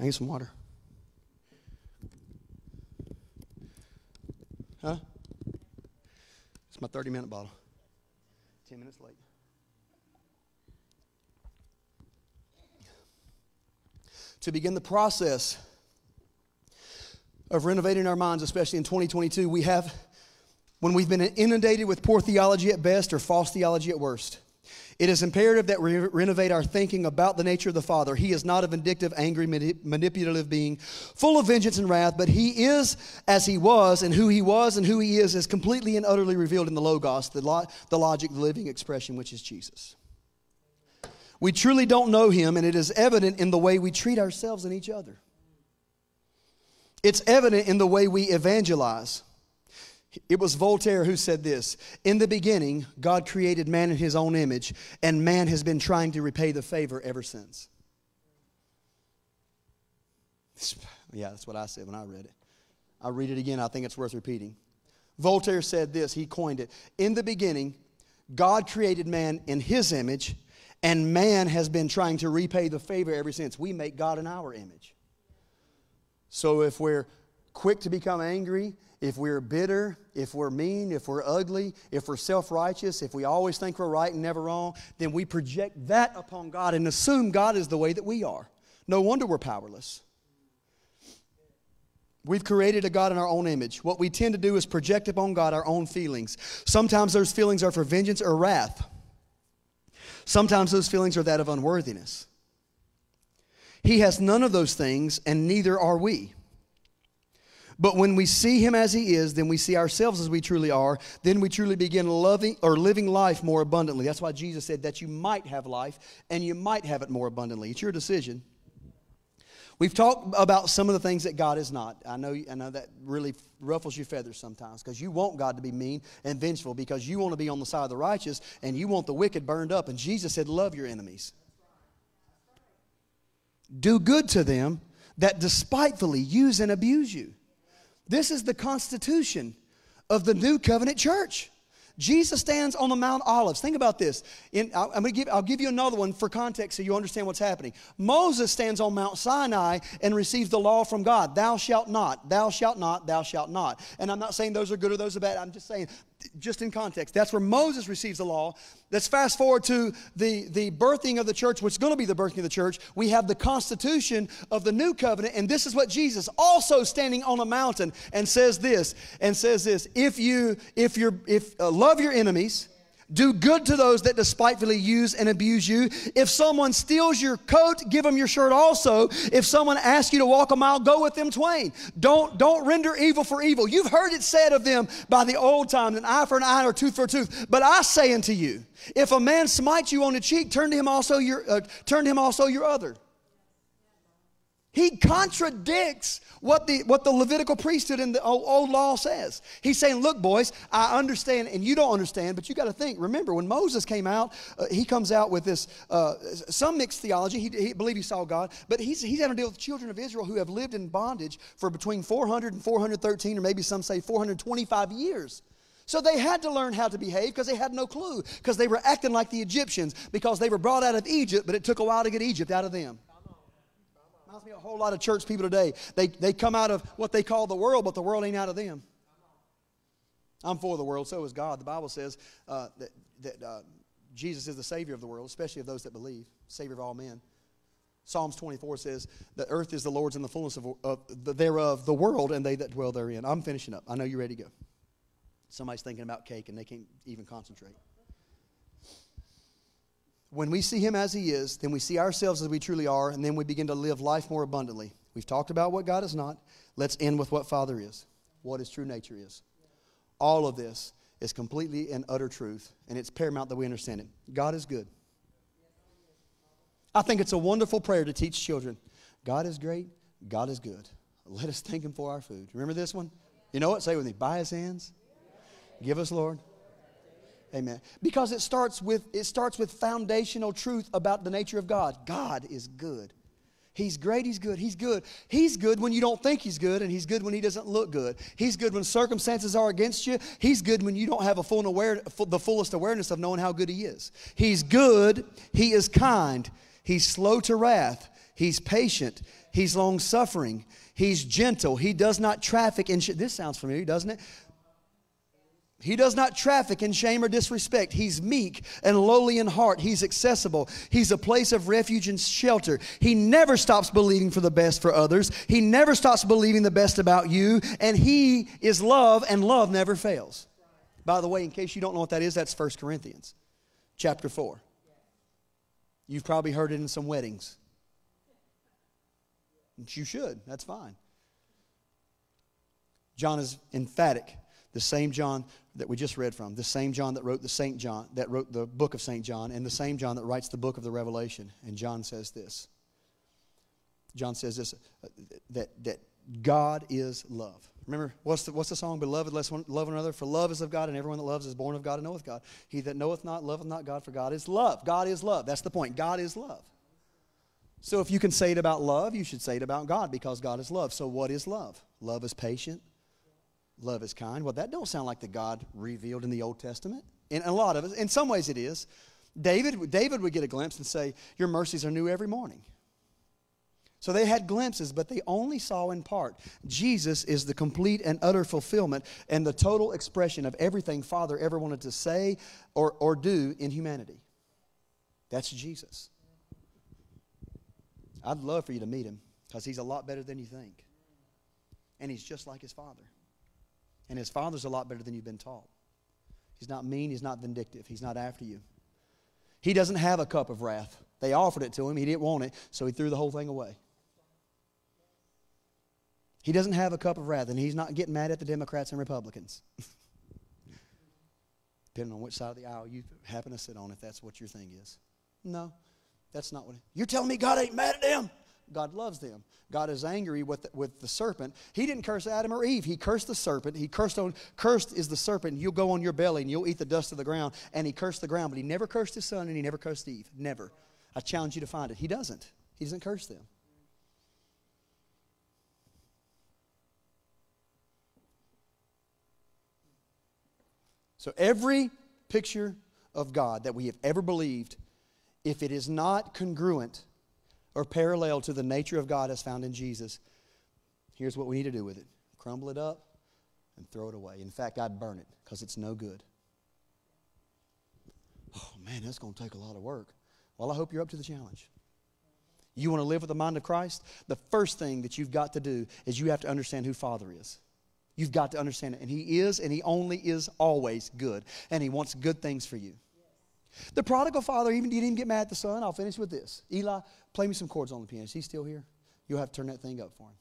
I need some water? Huh? It's my 30 minute bottle. 10 minutes late. To begin the process of renovating our minds, especially in 2022, we have, when we've been inundated with poor theology at best or false theology at worst, it is imperative that we renovate our thinking about the nature of the Father. He is not a vindictive, angry, manipulative being, full of vengeance and wrath, but He is as He was, and who He was and who He is is completely and utterly revealed in the Logos, the, lo- the logic, the living expression, which is Jesus. We truly don't know Him, and it is evident in the way we treat ourselves and each other. It's evident in the way we evangelize. It was Voltaire who said this In the beginning, God created man in his own image, and man has been trying to repay the favor ever since. Yeah, that's what I said when I read it. I'll read it again. I think it's worth repeating. Voltaire said this, he coined it. In the beginning, God created man in his image, and man has been trying to repay the favor ever since. We make God in our image. So if we're quick to become angry, if we're bitter, if we're mean, if we're ugly, if we're self righteous, if we always think we're right and never wrong, then we project that upon God and assume God is the way that we are. No wonder we're powerless. We've created a God in our own image. What we tend to do is project upon God our own feelings. Sometimes those feelings are for vengeance or wrath. Sometimes those feelings are that of unworthiness. He has none of those things, and neither are we. But when we see him as he is, then we see ourselves as we truly are. Then we truly begin loving or living life more abundantly. That's why Jesus said that you might have life and you might have it more abundantly. It's your decision. We've talked about some of the things that God is not. I know, I know that really ruffles your feathers sometimes because you want God to be mean and vengeful because you want to be on the side of the righteous and you want the wicked burned up. And Jesus said, Love your enemies. Do good to them that despitefully use and abuse you. This is the constitution of the new covenant church. Jesus stands on the Mount Olives. Think about this. In, I'm going to give, I'll give you another one for context so you understand what's happening. Moses stands on Mount Sinai and receives the law from God. Thou shalt not, thou shalt not, thou shalt not. And I'm not saying those are good or those are bad. I'm just saying just in context. That's where Moses receives the law. Let's fast forward to the, the birthing of the church, which is going to be the birthing of the church. We have the constitution of the new covenant, and this is what Jesus also standing on a mountain and says this, and says this, if you if you if uh, love your enemies, do good to those that despitefully use and abuse you. If someone steals your coat, give them your shirt also. If someone asks you to walk a mile, go with them twain. Don't, don't render evil for evil. You've heard it said of them by the old times, an eye for an eye or tooth for a tooth. But I say unto you, if a man smites you on the cheek, turn to him also your, uh, turn to him also your other. He contradicts what the, what the Levitical priesthood in the old, old, law says. He's saying, Look, boys, I understand, and you don't understand, but you got to think. Remember, when Moses came out, uh, he comes out with this, uh, some mixed theology. He, he believed he saw God, but he's, he's having to deal with children of Israel who have lived in bondage for between 400 and 413, or maybe some say 425 years. So they had to learn how to behave because they had no clue, because they were acting like the Egyptians, because they were brought out of Egypt, but it took a while to get Egypt out of them reminds me a whole lot of church people today. They, they come out of what they call the world, but the world ain't out of them. I'm for the world, so is God. The Bible says uh, that, that uh, Jesus is the Savior of the world, especially of those that believe, Savior of all men. Psalms 24 says, The earth is the Lord's and the fullness of, of the, thereof, the world, and they that dwell therein. I'm finishing up. I know you're ready to go. Somebody's thinking about cake and they can't even concentrate. When we see Him as He is, then we see ourselves as we truly are, and then we begin to live life more abundantly. We've talked about what God is not. Let's end with what Father is, what His true nature is. All of this is completely and utter truth, and it's paramount that we understand it. God is good. I think it's a wonderful prayer to teach children. God is great, God is good. Let us thank Him for our food. Remember this one? You know what? Say with me by His hands. Give us, Lord, Amen. Because it starts with it starts with foundational truth about the nature of God. God is good. He's great, he's good, he's good. He's good when you don't think he's good, and he's good when he doesn't look good. He's good when circumstances are against you. He's good when you don't have a full aware, the fullest awareness of knowing how good he is. He's good, he is kind, he's slow to wrath, he's patient, he's long suffering, he's gentle, he does not traffic in This sounds familiar, doesn't it? He does not traffic in shame or disrespect. He's meek and lowly in heart. He's accessible. He's a place of refuge and shelter. He never stops believing for the best for others. He never stops believing the best about you. And He is love, and love never fails. By the way, in case you don't know what that is, that's 1 Corinthians chapter 4. You've probably heard it in some weddings. You should. That's fine. John is emphatic. The same John that we just read from, the same John that wrote the Saint John, that wrote the book of St. John, and the same John that writes the book of the Revelation. And John says this. John says this uh, that, that God is love. Remember, what's the, what's the song? Beloved, let's one, love one another, for love is of God, and everyone that loves is born of God and knoweth God. He that knoweth not, loveth not God, for God is love. God is love. That's the point. God is love. So if you can say it about love, you should say it about God because God is love. So what is love? Love is patient. Love is kind. Well, that don't sound like the God revealed in the Old Testament. In a lot of it, in some ways it is. David, David would get a glimpse and say, Your mercies are new every morning. So they had glimpses, but they only saw in part. Jesus is the complete and utter fulfillment and the total expression of everything Father ever wanted to say or, or do in humanity. That's Jesus. I'd love for you to meet him because he's a lot better than you think. And he's just like his Father. And his father's a lot better than you've been taught. He's not mean, he's not vindictive, he's not after you. He doesn't have a cup of wrath. They offered it to him, he didn't want it, so he threw the whole thing away. He doesn't have a cup of wrath, and he's not getting mad at the Democrats and Republicans. Depending on which side of the aisle you happen to sit on, if that's what your thing is. No, that's not what. You're telling me God ain't mad at them? God loves them. God is angry with the, with the serpent. He didn't curse Adam or Eve. He cursed the serpent. He cursed on cursed is the serpent. You'll go on your belly and you'll eat the dust of the ground. And he cursed the ground, but he never cursed his son and he never cursed Eve. Never. I challenge you to find it. He doesn't. He doesn't curse them. So every picture of God that we have ever believed, if it is not congruent or parallel to the nature of God as found in Jesus, here's what we need to do with it crumble it up and throw it away. In fact, I'd burn it because it's no good. Oh, man, that's going to take a lot of work. Well, I hope you're up to the challenge. You want to live with the mind of Christ? The first thing that you've got to do is you have to understand who Father is. You've got to understand it. And He is, and He only is always good. And He wants good things for you. The prodigal father even didn't even get mad at the son. I'll finish with this. Eli, play me some chords on the piano. Is he still here? You'll have to turn that thing up for him.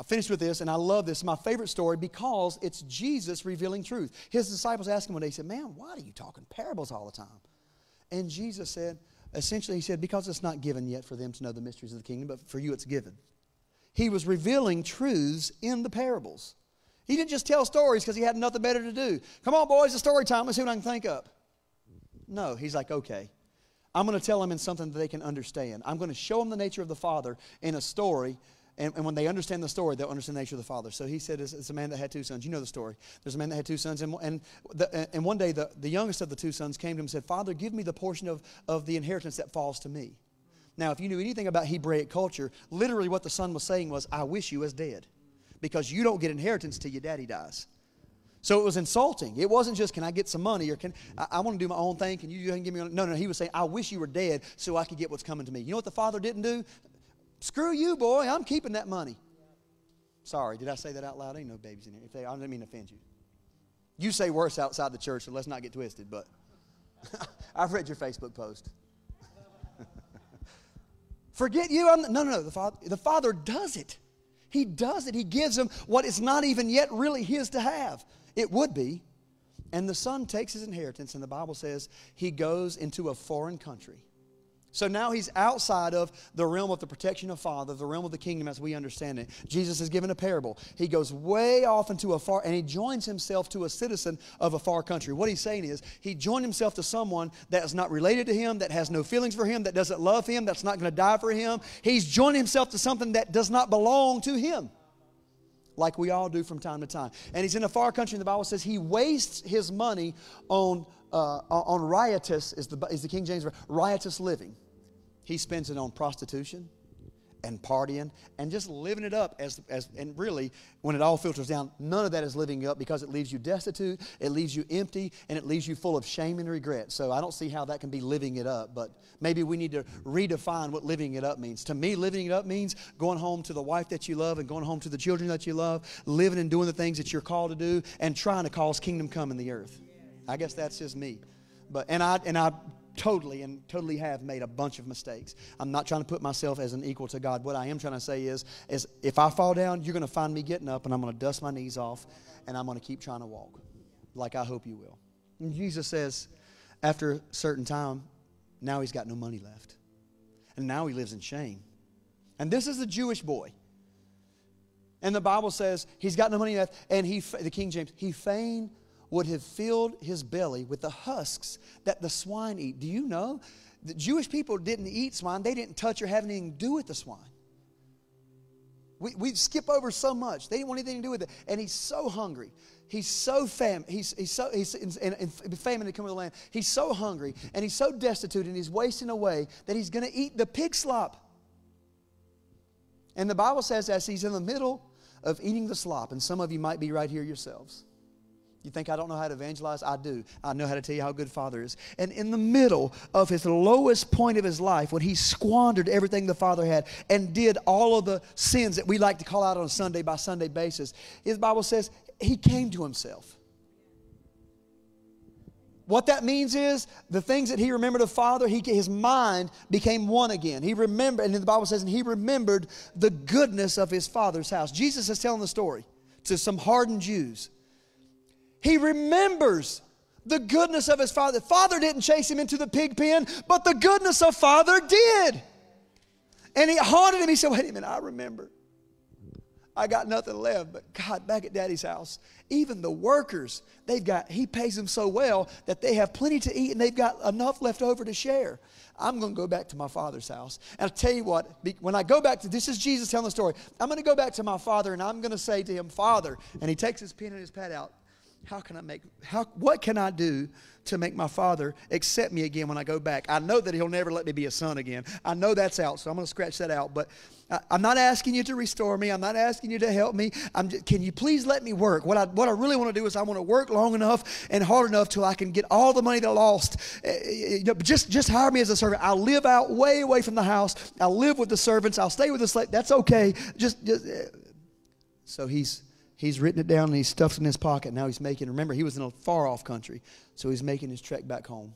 I finished with this, and I love this. My favorite story because it's Jesus revealing truth. His disciples asked him one day, he said, Man, why are you talking parables all the time? And Jesus said, essentially, he said, Because it's not given yet for them to know the mysteries of the kingdom, but for you it's given. He was revealing truths in the parables. He didn't just tell stories because he had nothing better to do. Come on, boys, it's story time. Let's see what I can think up. No, he's like, okay. I'm going to tell them in something that they can understand. I'm going to show them the nature of the Father in a story. And, and when they understand the story, they'll understand the nature of the Father. So he said, it's, it's, a man that had two sons. You know the story. There's a man that had two sons. And, and, the, and one day, the, the youngest of the two sons came to him and said, Father, give me the portion of, of the inheritance that falls to me. Now, if you knew anything about Hebraic culture, literally what the son was saying was, I wish you was dead because you don't get inheritance till your daddy dies. So it was insulting. It wasn't just, can I get some money or can I, I want to do my own thing? Can you give me? No, no. He was saying, I wish you were dead so I could get what's coming to me. You know what the father didn't do? Screw you, boy. I'm keeping that money. Sorry, did I say that out loud? Ain't no babies in here. If they, I didn't mean to offend you. You say worse outside the church, so let's not get twisted. But I've read your Facebook post. Forget you. I'm, no, no, no. The father, the father does it. He does it. He gives him what is not even yet really his to have. It would be. And the son takes his inheritance, and the Bible says he goes into a foreign country. So now he's outside of the realm of the protection of Father, the realm of the kingdom as we understand it. Jesus is given a parable. He goes way off into a far, and he joins himself to a citizen of a far country. What he's saying is, he joined himself to someone that is not related to him, that has no feelings for him, that doesn't love him, that's not going to die for him. He's joined himself to something that does not belong to him like we all do from time to time. And he's in a far country, and the Bible says he wastes his money on, uh, on riotous, is the, is the King James, riotous living. He spends it on prostitution and partying and just living it up as, as and really when it all filters down none of that is living up because it leaves you destitute it leaves you empty and it leaves you full of shame and regret. So i don't see how that can be living it up but maybe we need to redefine what living it up means. To me living it up means going home to the wife that you love and going home to the children that you love living and doing the things that you're called to do and trying to cause kingdom come in the earth i guess that's just me but and i and i totally and totally have made a bunch of mistakes. I'm not trying to put myself as an equal to God. What I am trying to say is, is if I fall down, you're going to find me getting up and I'm going to dust my knees off and I'm going to keep trying to walk like I hope you will. And Jesus says, after a certain time, now he's got no money left. And now he lives in shame. And this is a Jewish boy. And the Bible says he's got no money left, and he, the King James, he fain would have filled his belly with the husks that the swine eat. Do you know? The Jewish people didn't eat swine, they didn't touch or have anything to do with the swine. We, we skip over so much. They didn't want anything to do with it. And he's so hungry. He's so fam. He's, he's so he's in, in, in famine to come to the land. He's so hungry and he's so destitute and he's wasting away that he's going to eat the pig slop. And the Bible says as he's in the middle of eating the slop, and some of you might be right here yourselves. You think I don't know how to evangelize? I do. I know how to tell you how good Father is. And in the middle of his lowest point of his life, when he squandered everything the Father had and did all of the sins that we like to call out on a Sunday by Sunday basis, his Bible says he came to himself. What that means is the things that he remembered of Father, he, his mind became one again. He remembered, and the Bible says, and he remembered the goodness of his Father's house. Jesus is telling the story to some hardened Jews. He remembers the goodness of his father. Father didn't chase him into the pig pen, but the goodness of father did. And he haunted him. He said, Wait a minute, I remember. I got nothing left, but God, back at daddy's house, even the workers, they've got, he pays them so well that they have plenty to eat and they've got enough left over to share. I'm going to go back to my father's house. And I'll tell you what, when I go back to, this is Jesus telling the story. I'm going to go back to my father and I'm going to say to him, Father, and he takes his pen and his pad out, how can I make, how, what can I do to make my father accept me again when I go back? I know that he'll never let me be a son again. I know that's out, so I'm going to scratch that out. But I, am not asking you to restore me. I'm not asking you to help me. I'm just, can you please let me work? What I, what I really want to do is I want to work long enough and hard enough till I can get all the money that I lost. Uh, just, just hire me as a servant. I'll live out way away from the house. I'll live with the servants. I'll stay with the slave. That's okay. Just, just so he's He's written it down and he stuffs it in his pocket. Now he's making, remember, he was in a far off country, so he's making his trek back home.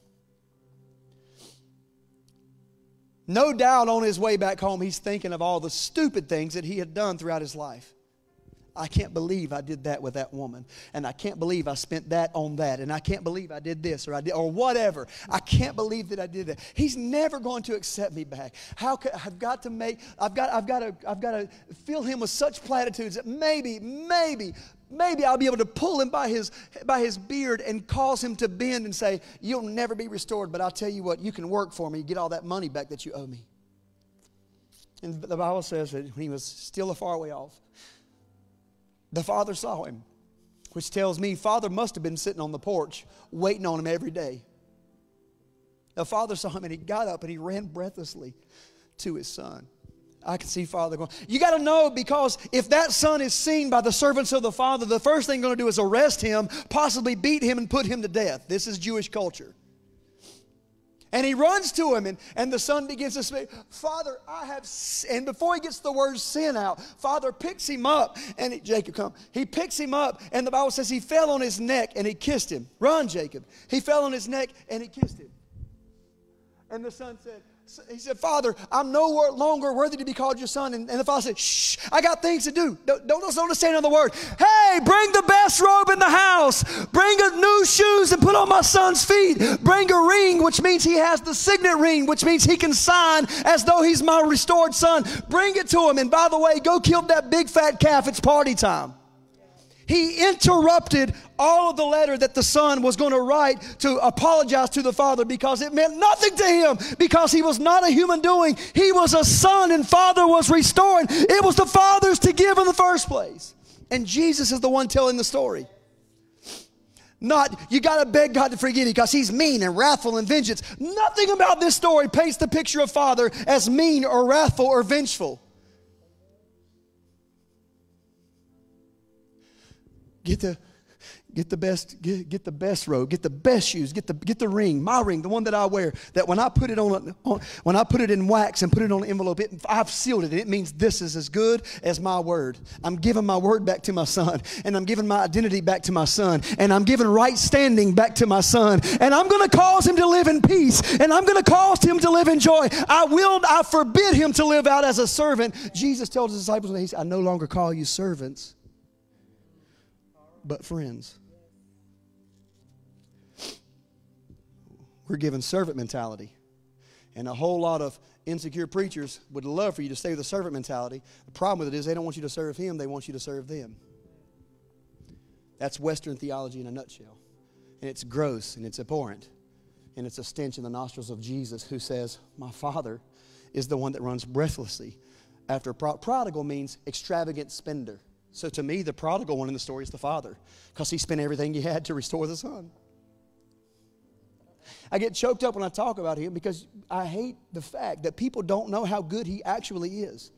No doubt on his way back home, he's thinking of all the stupid things that he had done throughout his life. I can't believe I did that with that woman. And I can't believe I spent that on that. And I can't believe I did this or I did or whatever. I can't believe that I did that. He's never going to accept me back. How could I've got to make I've got I've got to I've got to fill him with such platitudes that maybe, maybe, maybe I'll be able to pull him by his by his beard and cause him to bend and say, You'll never be restored, but I'll tell you what, you can work for me, get all that money back that you owe me. And the Bible says that he was still a far way off the father saw him, which tells me father must have been sitting on the porch waiting on him every day. The father saw him and he got up and he ran breathlessly to his son. I can see father going, You got to know because if that son is seen by the servants of the father, the first thing they're going to do is arrest him, possibly beat him, and put him to death. This is Jewish culture. And he runs to him, and, and the son begins to speak, Father, I have, and before he gets the word sin out, Father picks him up, and Jacob come. He picks him up, and the Bible says he fell on his neck and he kissed him. Run, Jacob. He fell on his neck and he kissed him. And the son said, he said, Father, I'm no longer worthy to be called your son. And, and the father said, Shh, I got things to do. Don't, don't, don't understand the word. Hey, bring the best robe in the house. Bring a new shoes and put on my son's feet. Bring a ring, which means he has the signet ring, which means he can sign as though he's my restored son. Bring it to him. And by the way, go kill that big fat calf. It's party time. He interrupted all of the letter that the son was going to write to apologize to the father because it meant nothing to him because he was not a human doing. He was a son and father was restoring. It was the father's to give in the first place. And Jesus is the one telling the story. Not, you got to beg God to forgive you because he's mean and wrathful and vengeance. Nothing about this story paints the picture of Father as mean or wrathful or vengeful. Get the get the best get, get the best robe get the best shoes get the get the ring my ring the one that i wear that when i put it on, on when i put it in wax and put it on an envelope it, i've sealed it. It means this is as good as my word. I'm giving my word back to my son and i'm giving my identity back to my son and i'm giving right standing back to my son and i'm going to cause him to live in peace and i'm going to cause him to live in joy. I will i forbid him to live out as a servant. Jesus tells his disciples i no longer call you servants but friends. We're given servant mentality. And a whole lot of insecure preachers would love for you to stay with the servant mentality. The problem with it is they don't want you to serve him, they want you to serve them. That's Western theology in a nutshell. And it's gross and it's abhorrent. And it's a stench in the nostrils of Jesus who says, My Father is the one that runs breathlessly after pro- prodigal means extravagant spender. So to me, the prodigal one in the story is the father because he spent everything he had to restore the son. I get choked up when I talk about him because I hate the fact that people don't know how good he actually is.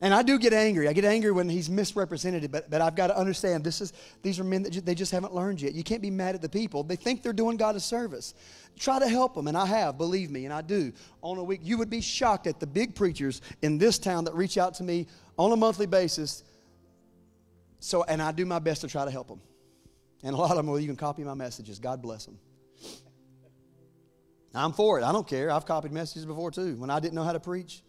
And I do get angry. I get angry when he's misrepresented, but, but I've got to understand this is, these are men that ju- they just haven't learned yet. You can't be mad at the people. They think they're doing God a service. Try to help them, and I have, believe me, and I do. On a week, you would be shocked at the big preachers in this town that reach out to me on a monthly basis. So, and I do my best to try to help them. And a lot of them will even copy my messages. God bless them. I'm for it. I don't care. I've copied messages before too when I didn't know how to preach.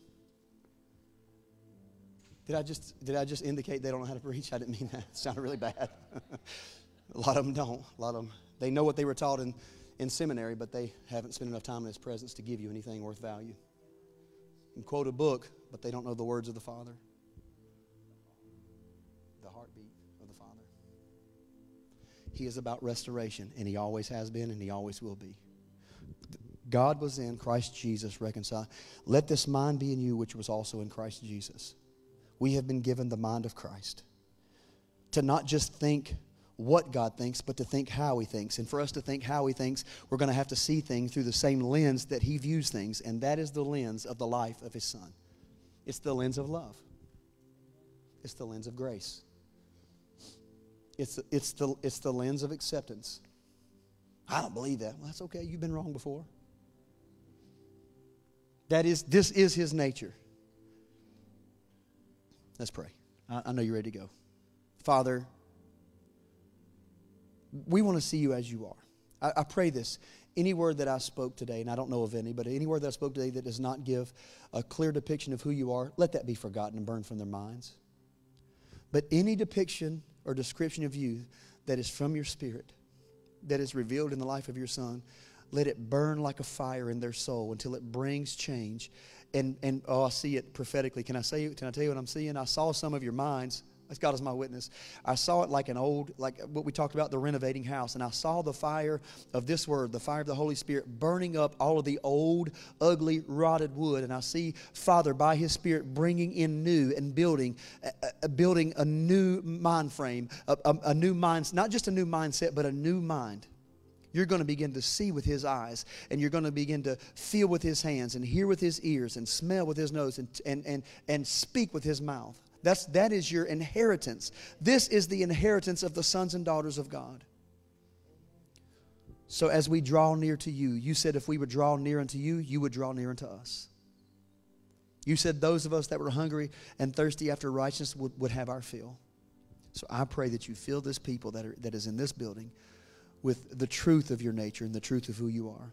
Did I just did I just indicate they don't know how to preach? I didn't mean that. It sounded really bad. a lot of them don't. A lot of them they know what they were taught in, in seminary, but they haven't spent enough time in His presence to give you anything worth value. And quote a book, but they don't know the words of the Father. He is about restoration, and He always has been, and He always will be. God was in Christ Jesus reconciled. Let this mind be in you, which was also in Christ Jesus we have been given the mind of Christ. To not just think what God thinks, but to think how He thinks. And for us to think how He thinks, we're going to have to see things through the same lens that He views things, and that is the lens of the life of His Son. It's the lens of love, it's the lens of grace, it's it's the, it's the lens of acceptance. I don't believe that. Well, that's okay. You've been wrong before. That is, this is His nature. Let's pray. I, I know you're ready to go. Father, we want to see you as you are. I, I, pray this. Any word that I spoke today, and I don't know of any, but any word that I spoke today that does not give a clear depiction of who you are, let that be forgotten and burned from their minds. But any depiction or description of you that is from your spirit, that is revealed in the life of your son, let it burn like a fire in their soul until it brings change and and oh, I see it prophetically. Can I say? Can I tell you what I'm seeing? I saw some of your minds. As God is my witness. I saw it like an old, like what we talked about, the renovating house. And I saw the fire of this word, the fire of the Holy Spirit, burning up all of the old, ugly, rotted wood. And I see Father, by His Spirit, bringing in new and building, uh, building a new mind frame, a, a, a new mind, not just a new mindset, but a new mind you're going to begin to see with his eyes and you're going to begin to feel with his hands and hear with his ears and smell with his nose and, and, and, and speak with his mouth. That's, that is your inheritance. This is the inheritance of the sons and daughters of God. So as we draw near to you, you said if we would draw near unto you, you would draw near unto us. You said those of us that were hungry and thirsty after righteousness would, would have our fill. So I pray that you fill this people that, are, that is in this building with the truth of your nature and the truth of who you are.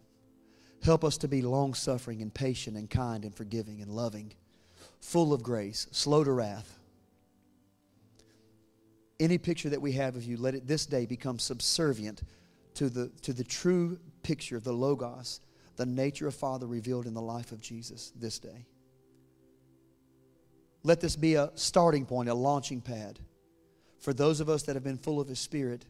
Help us to be long suffering and patient and kind and forgiving and loving, full of grace, slow to wrath. Any picture that we have of you, let it this day become subservient to the, to the true picture of the Logos, the nature of Father revealed in the life of Jesus this day. Let this be a starting point, a launching pad for those of us that have been full of His Spirit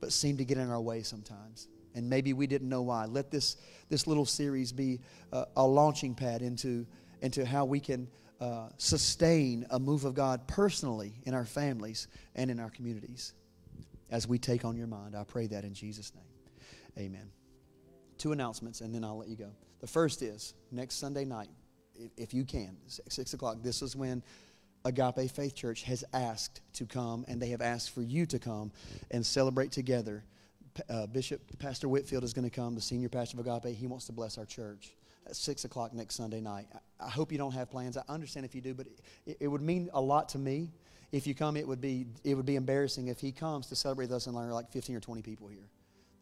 but seem to get in our way sometimes. And maybe we didn't know why. Let this, this little series be a, a launching pad into, into how we can uh, sustain a move of God personally in our families and in our communities as we take on your mind. I pray that in Jesus' name. Amen. Two announcements, and then I'll let you go. The first is next Sunday night, if, you can, six, o'clock. This is when Agape Faith Church has asked to come, and they have asked for you to come and celebrate together. Uh, Bishop Pastor Whitfield is going to come, the senior pastor of Agape. He wants to bless our church 6 o'clock next Sunday night. I, hope you don't have plans. I understand if you do, but it, it would mean a lot to me. If you come, it would, be, it would be embarrassing if he comes to celebrate with us and there are like 15 or 20 people here.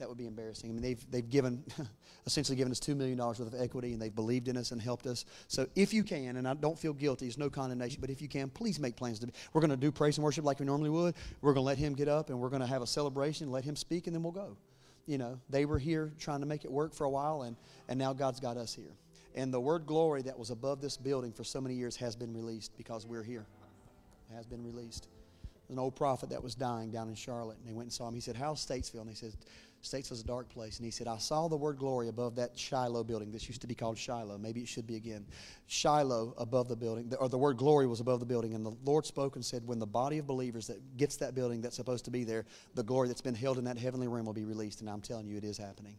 That would be embarrassing. I mean, they've, they've given, essentially given us $2 million worth of equity and they've believed in us and helped us. So if you can, and I don't feel guilty, it's no condemnation, but if you can, please make plans to be. We're going to do praise and worship like we normally would. We're going to let him get up and we're going to have a celebration, let him speak, and then we'll go. You know, they were here trying to make it work for a while, and, and now God's got us here. And the word glory that was above this building for so many years has been released because we're here. It has been released an old prophet that was dying down in Charlotte, and they went and saw him. He said, How's Statesville? And he said, Statesville's a dark place. And he said, I saw the word glory above that Shiloh building. This used to be called Shiloh. Maybe it should be again. Shiloh above the building, or the word glory was above the building. And the Lord spoke and said, When the body of believers that gets that building that's supposed to be there, the glory that's been held in that heavenly realm will be released. And I'm telling you, it is happening.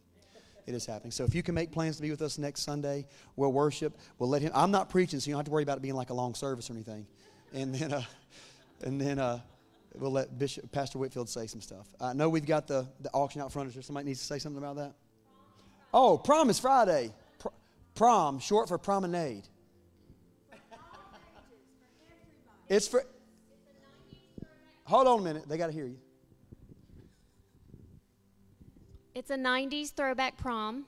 It is happening. So if you can make plans to be with us next Sunday, we'll worship. We'll let him. I'm not preaching, so you don't have to worry about it being like a long service or anything. And then, uh, and then, uh, we'll let Bishop Pastor Whitfield say some stuff. I know we've got the, the auction out front. Is there somebody needs to say something about that? Oh, prom is Friday. Pr- prom, short for promenade. It's for. Hold on a minute. They got to hear you. It's a 90s throwback prom.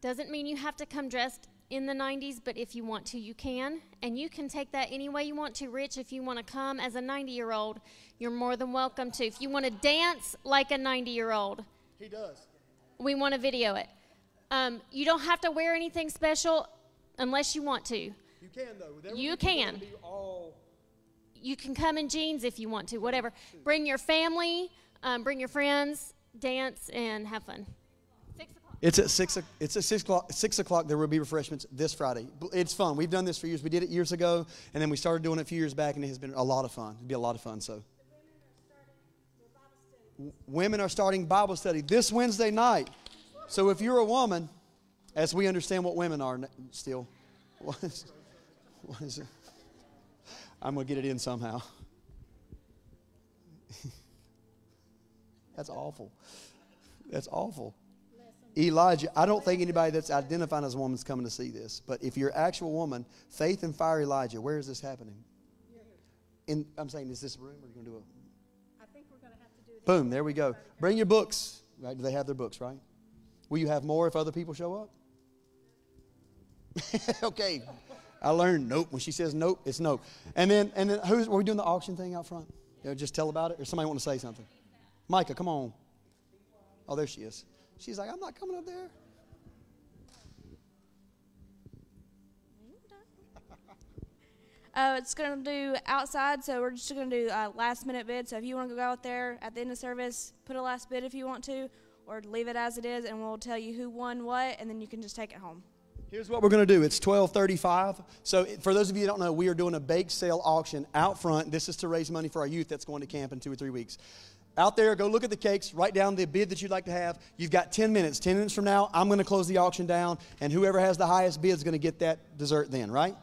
Doesn't mean you have to come dressed in the 90s, but if you want to, you can. And you can take that any way you want to. Rich, if you want to come as a 90 year old, you're more than welcome to. If you want to dance like a 90 year old, He does. we want to video it. Um, you don't have to wear anything special unless you want to. You can, though. There You can. all- You can come in jeans if you want to, whatever. Bring your family, um, bring your friends, dance, and have fun. It's at six. It's at six o'clock. Six o'clock. There will be refreshments this Friday. It's fun. We've done this for years. We did it years ago, and then we started doing it a few years back, and it has been a lot of fun. It'd be a lot of fun. So, W- women are starting Bible study this Wednesday night. So, if you're a woman, as we understand what women are still, what is, what is it? I'm gonna get it in somehow. That's awful. That's awful. Elijah, I don't think anybody that's identifying as a woman is coming to see this. But if you're an actual woman, faith and fire Elijah, where is this happening? In, I'm saying, is this a room or are you going to do a. I think we're going to have to do it. Boom, there we go. Bring your books. Right? Do they have their books, right? Will you have more if other people show up? okay. I learned nope. When she says nope, it's nope. And then, and then who's, were we doing the auction thing out front? You know, just tell about it? Or somebody want to say something? Micah, come on. Oh, there she is. She's like, I'm not coming up there. Uh, it's going to do outside, so we're just going to do uh, last minute bid. So if you want to go out there at the end of service, put a last bid if you want to, or leave it as it is, and we'll tell you who won what, and then you can just take it home. Here's what we're going to do. It's 1235. So for those of you that don't know, we are doing a bake sale auction out front. This is to raise money for our youth that's going to camp in two or three weeks. Out there, go look at the cakes, write down the bid that you'd like to have. You've got 10 minutes. 10 minutes from now, I'm going to close the auction down, and whoever has the highest bid is going to get that dessert then, right?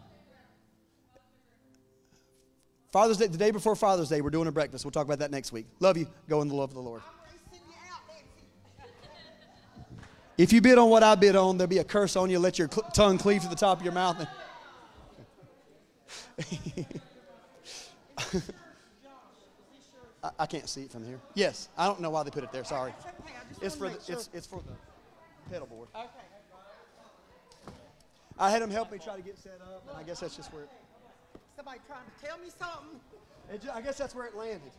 Father's Day, the day before Father's Day, we're doing a breakfast. We'll talk about that next week. Love you. Go in the love of the Lord. If you bid on what I bid on, there'll be a curse on you. Let your cl- tongue cleave to the top of your mouth. I, I can't see it from here. Yes, I don't know why they put it there. Sorry. It's for the, it's, it's for the pedal board. I had him help me try to get set up, and I guess that's just where it, Somebody trying to tell me something? it ju- I guess that's where it landed.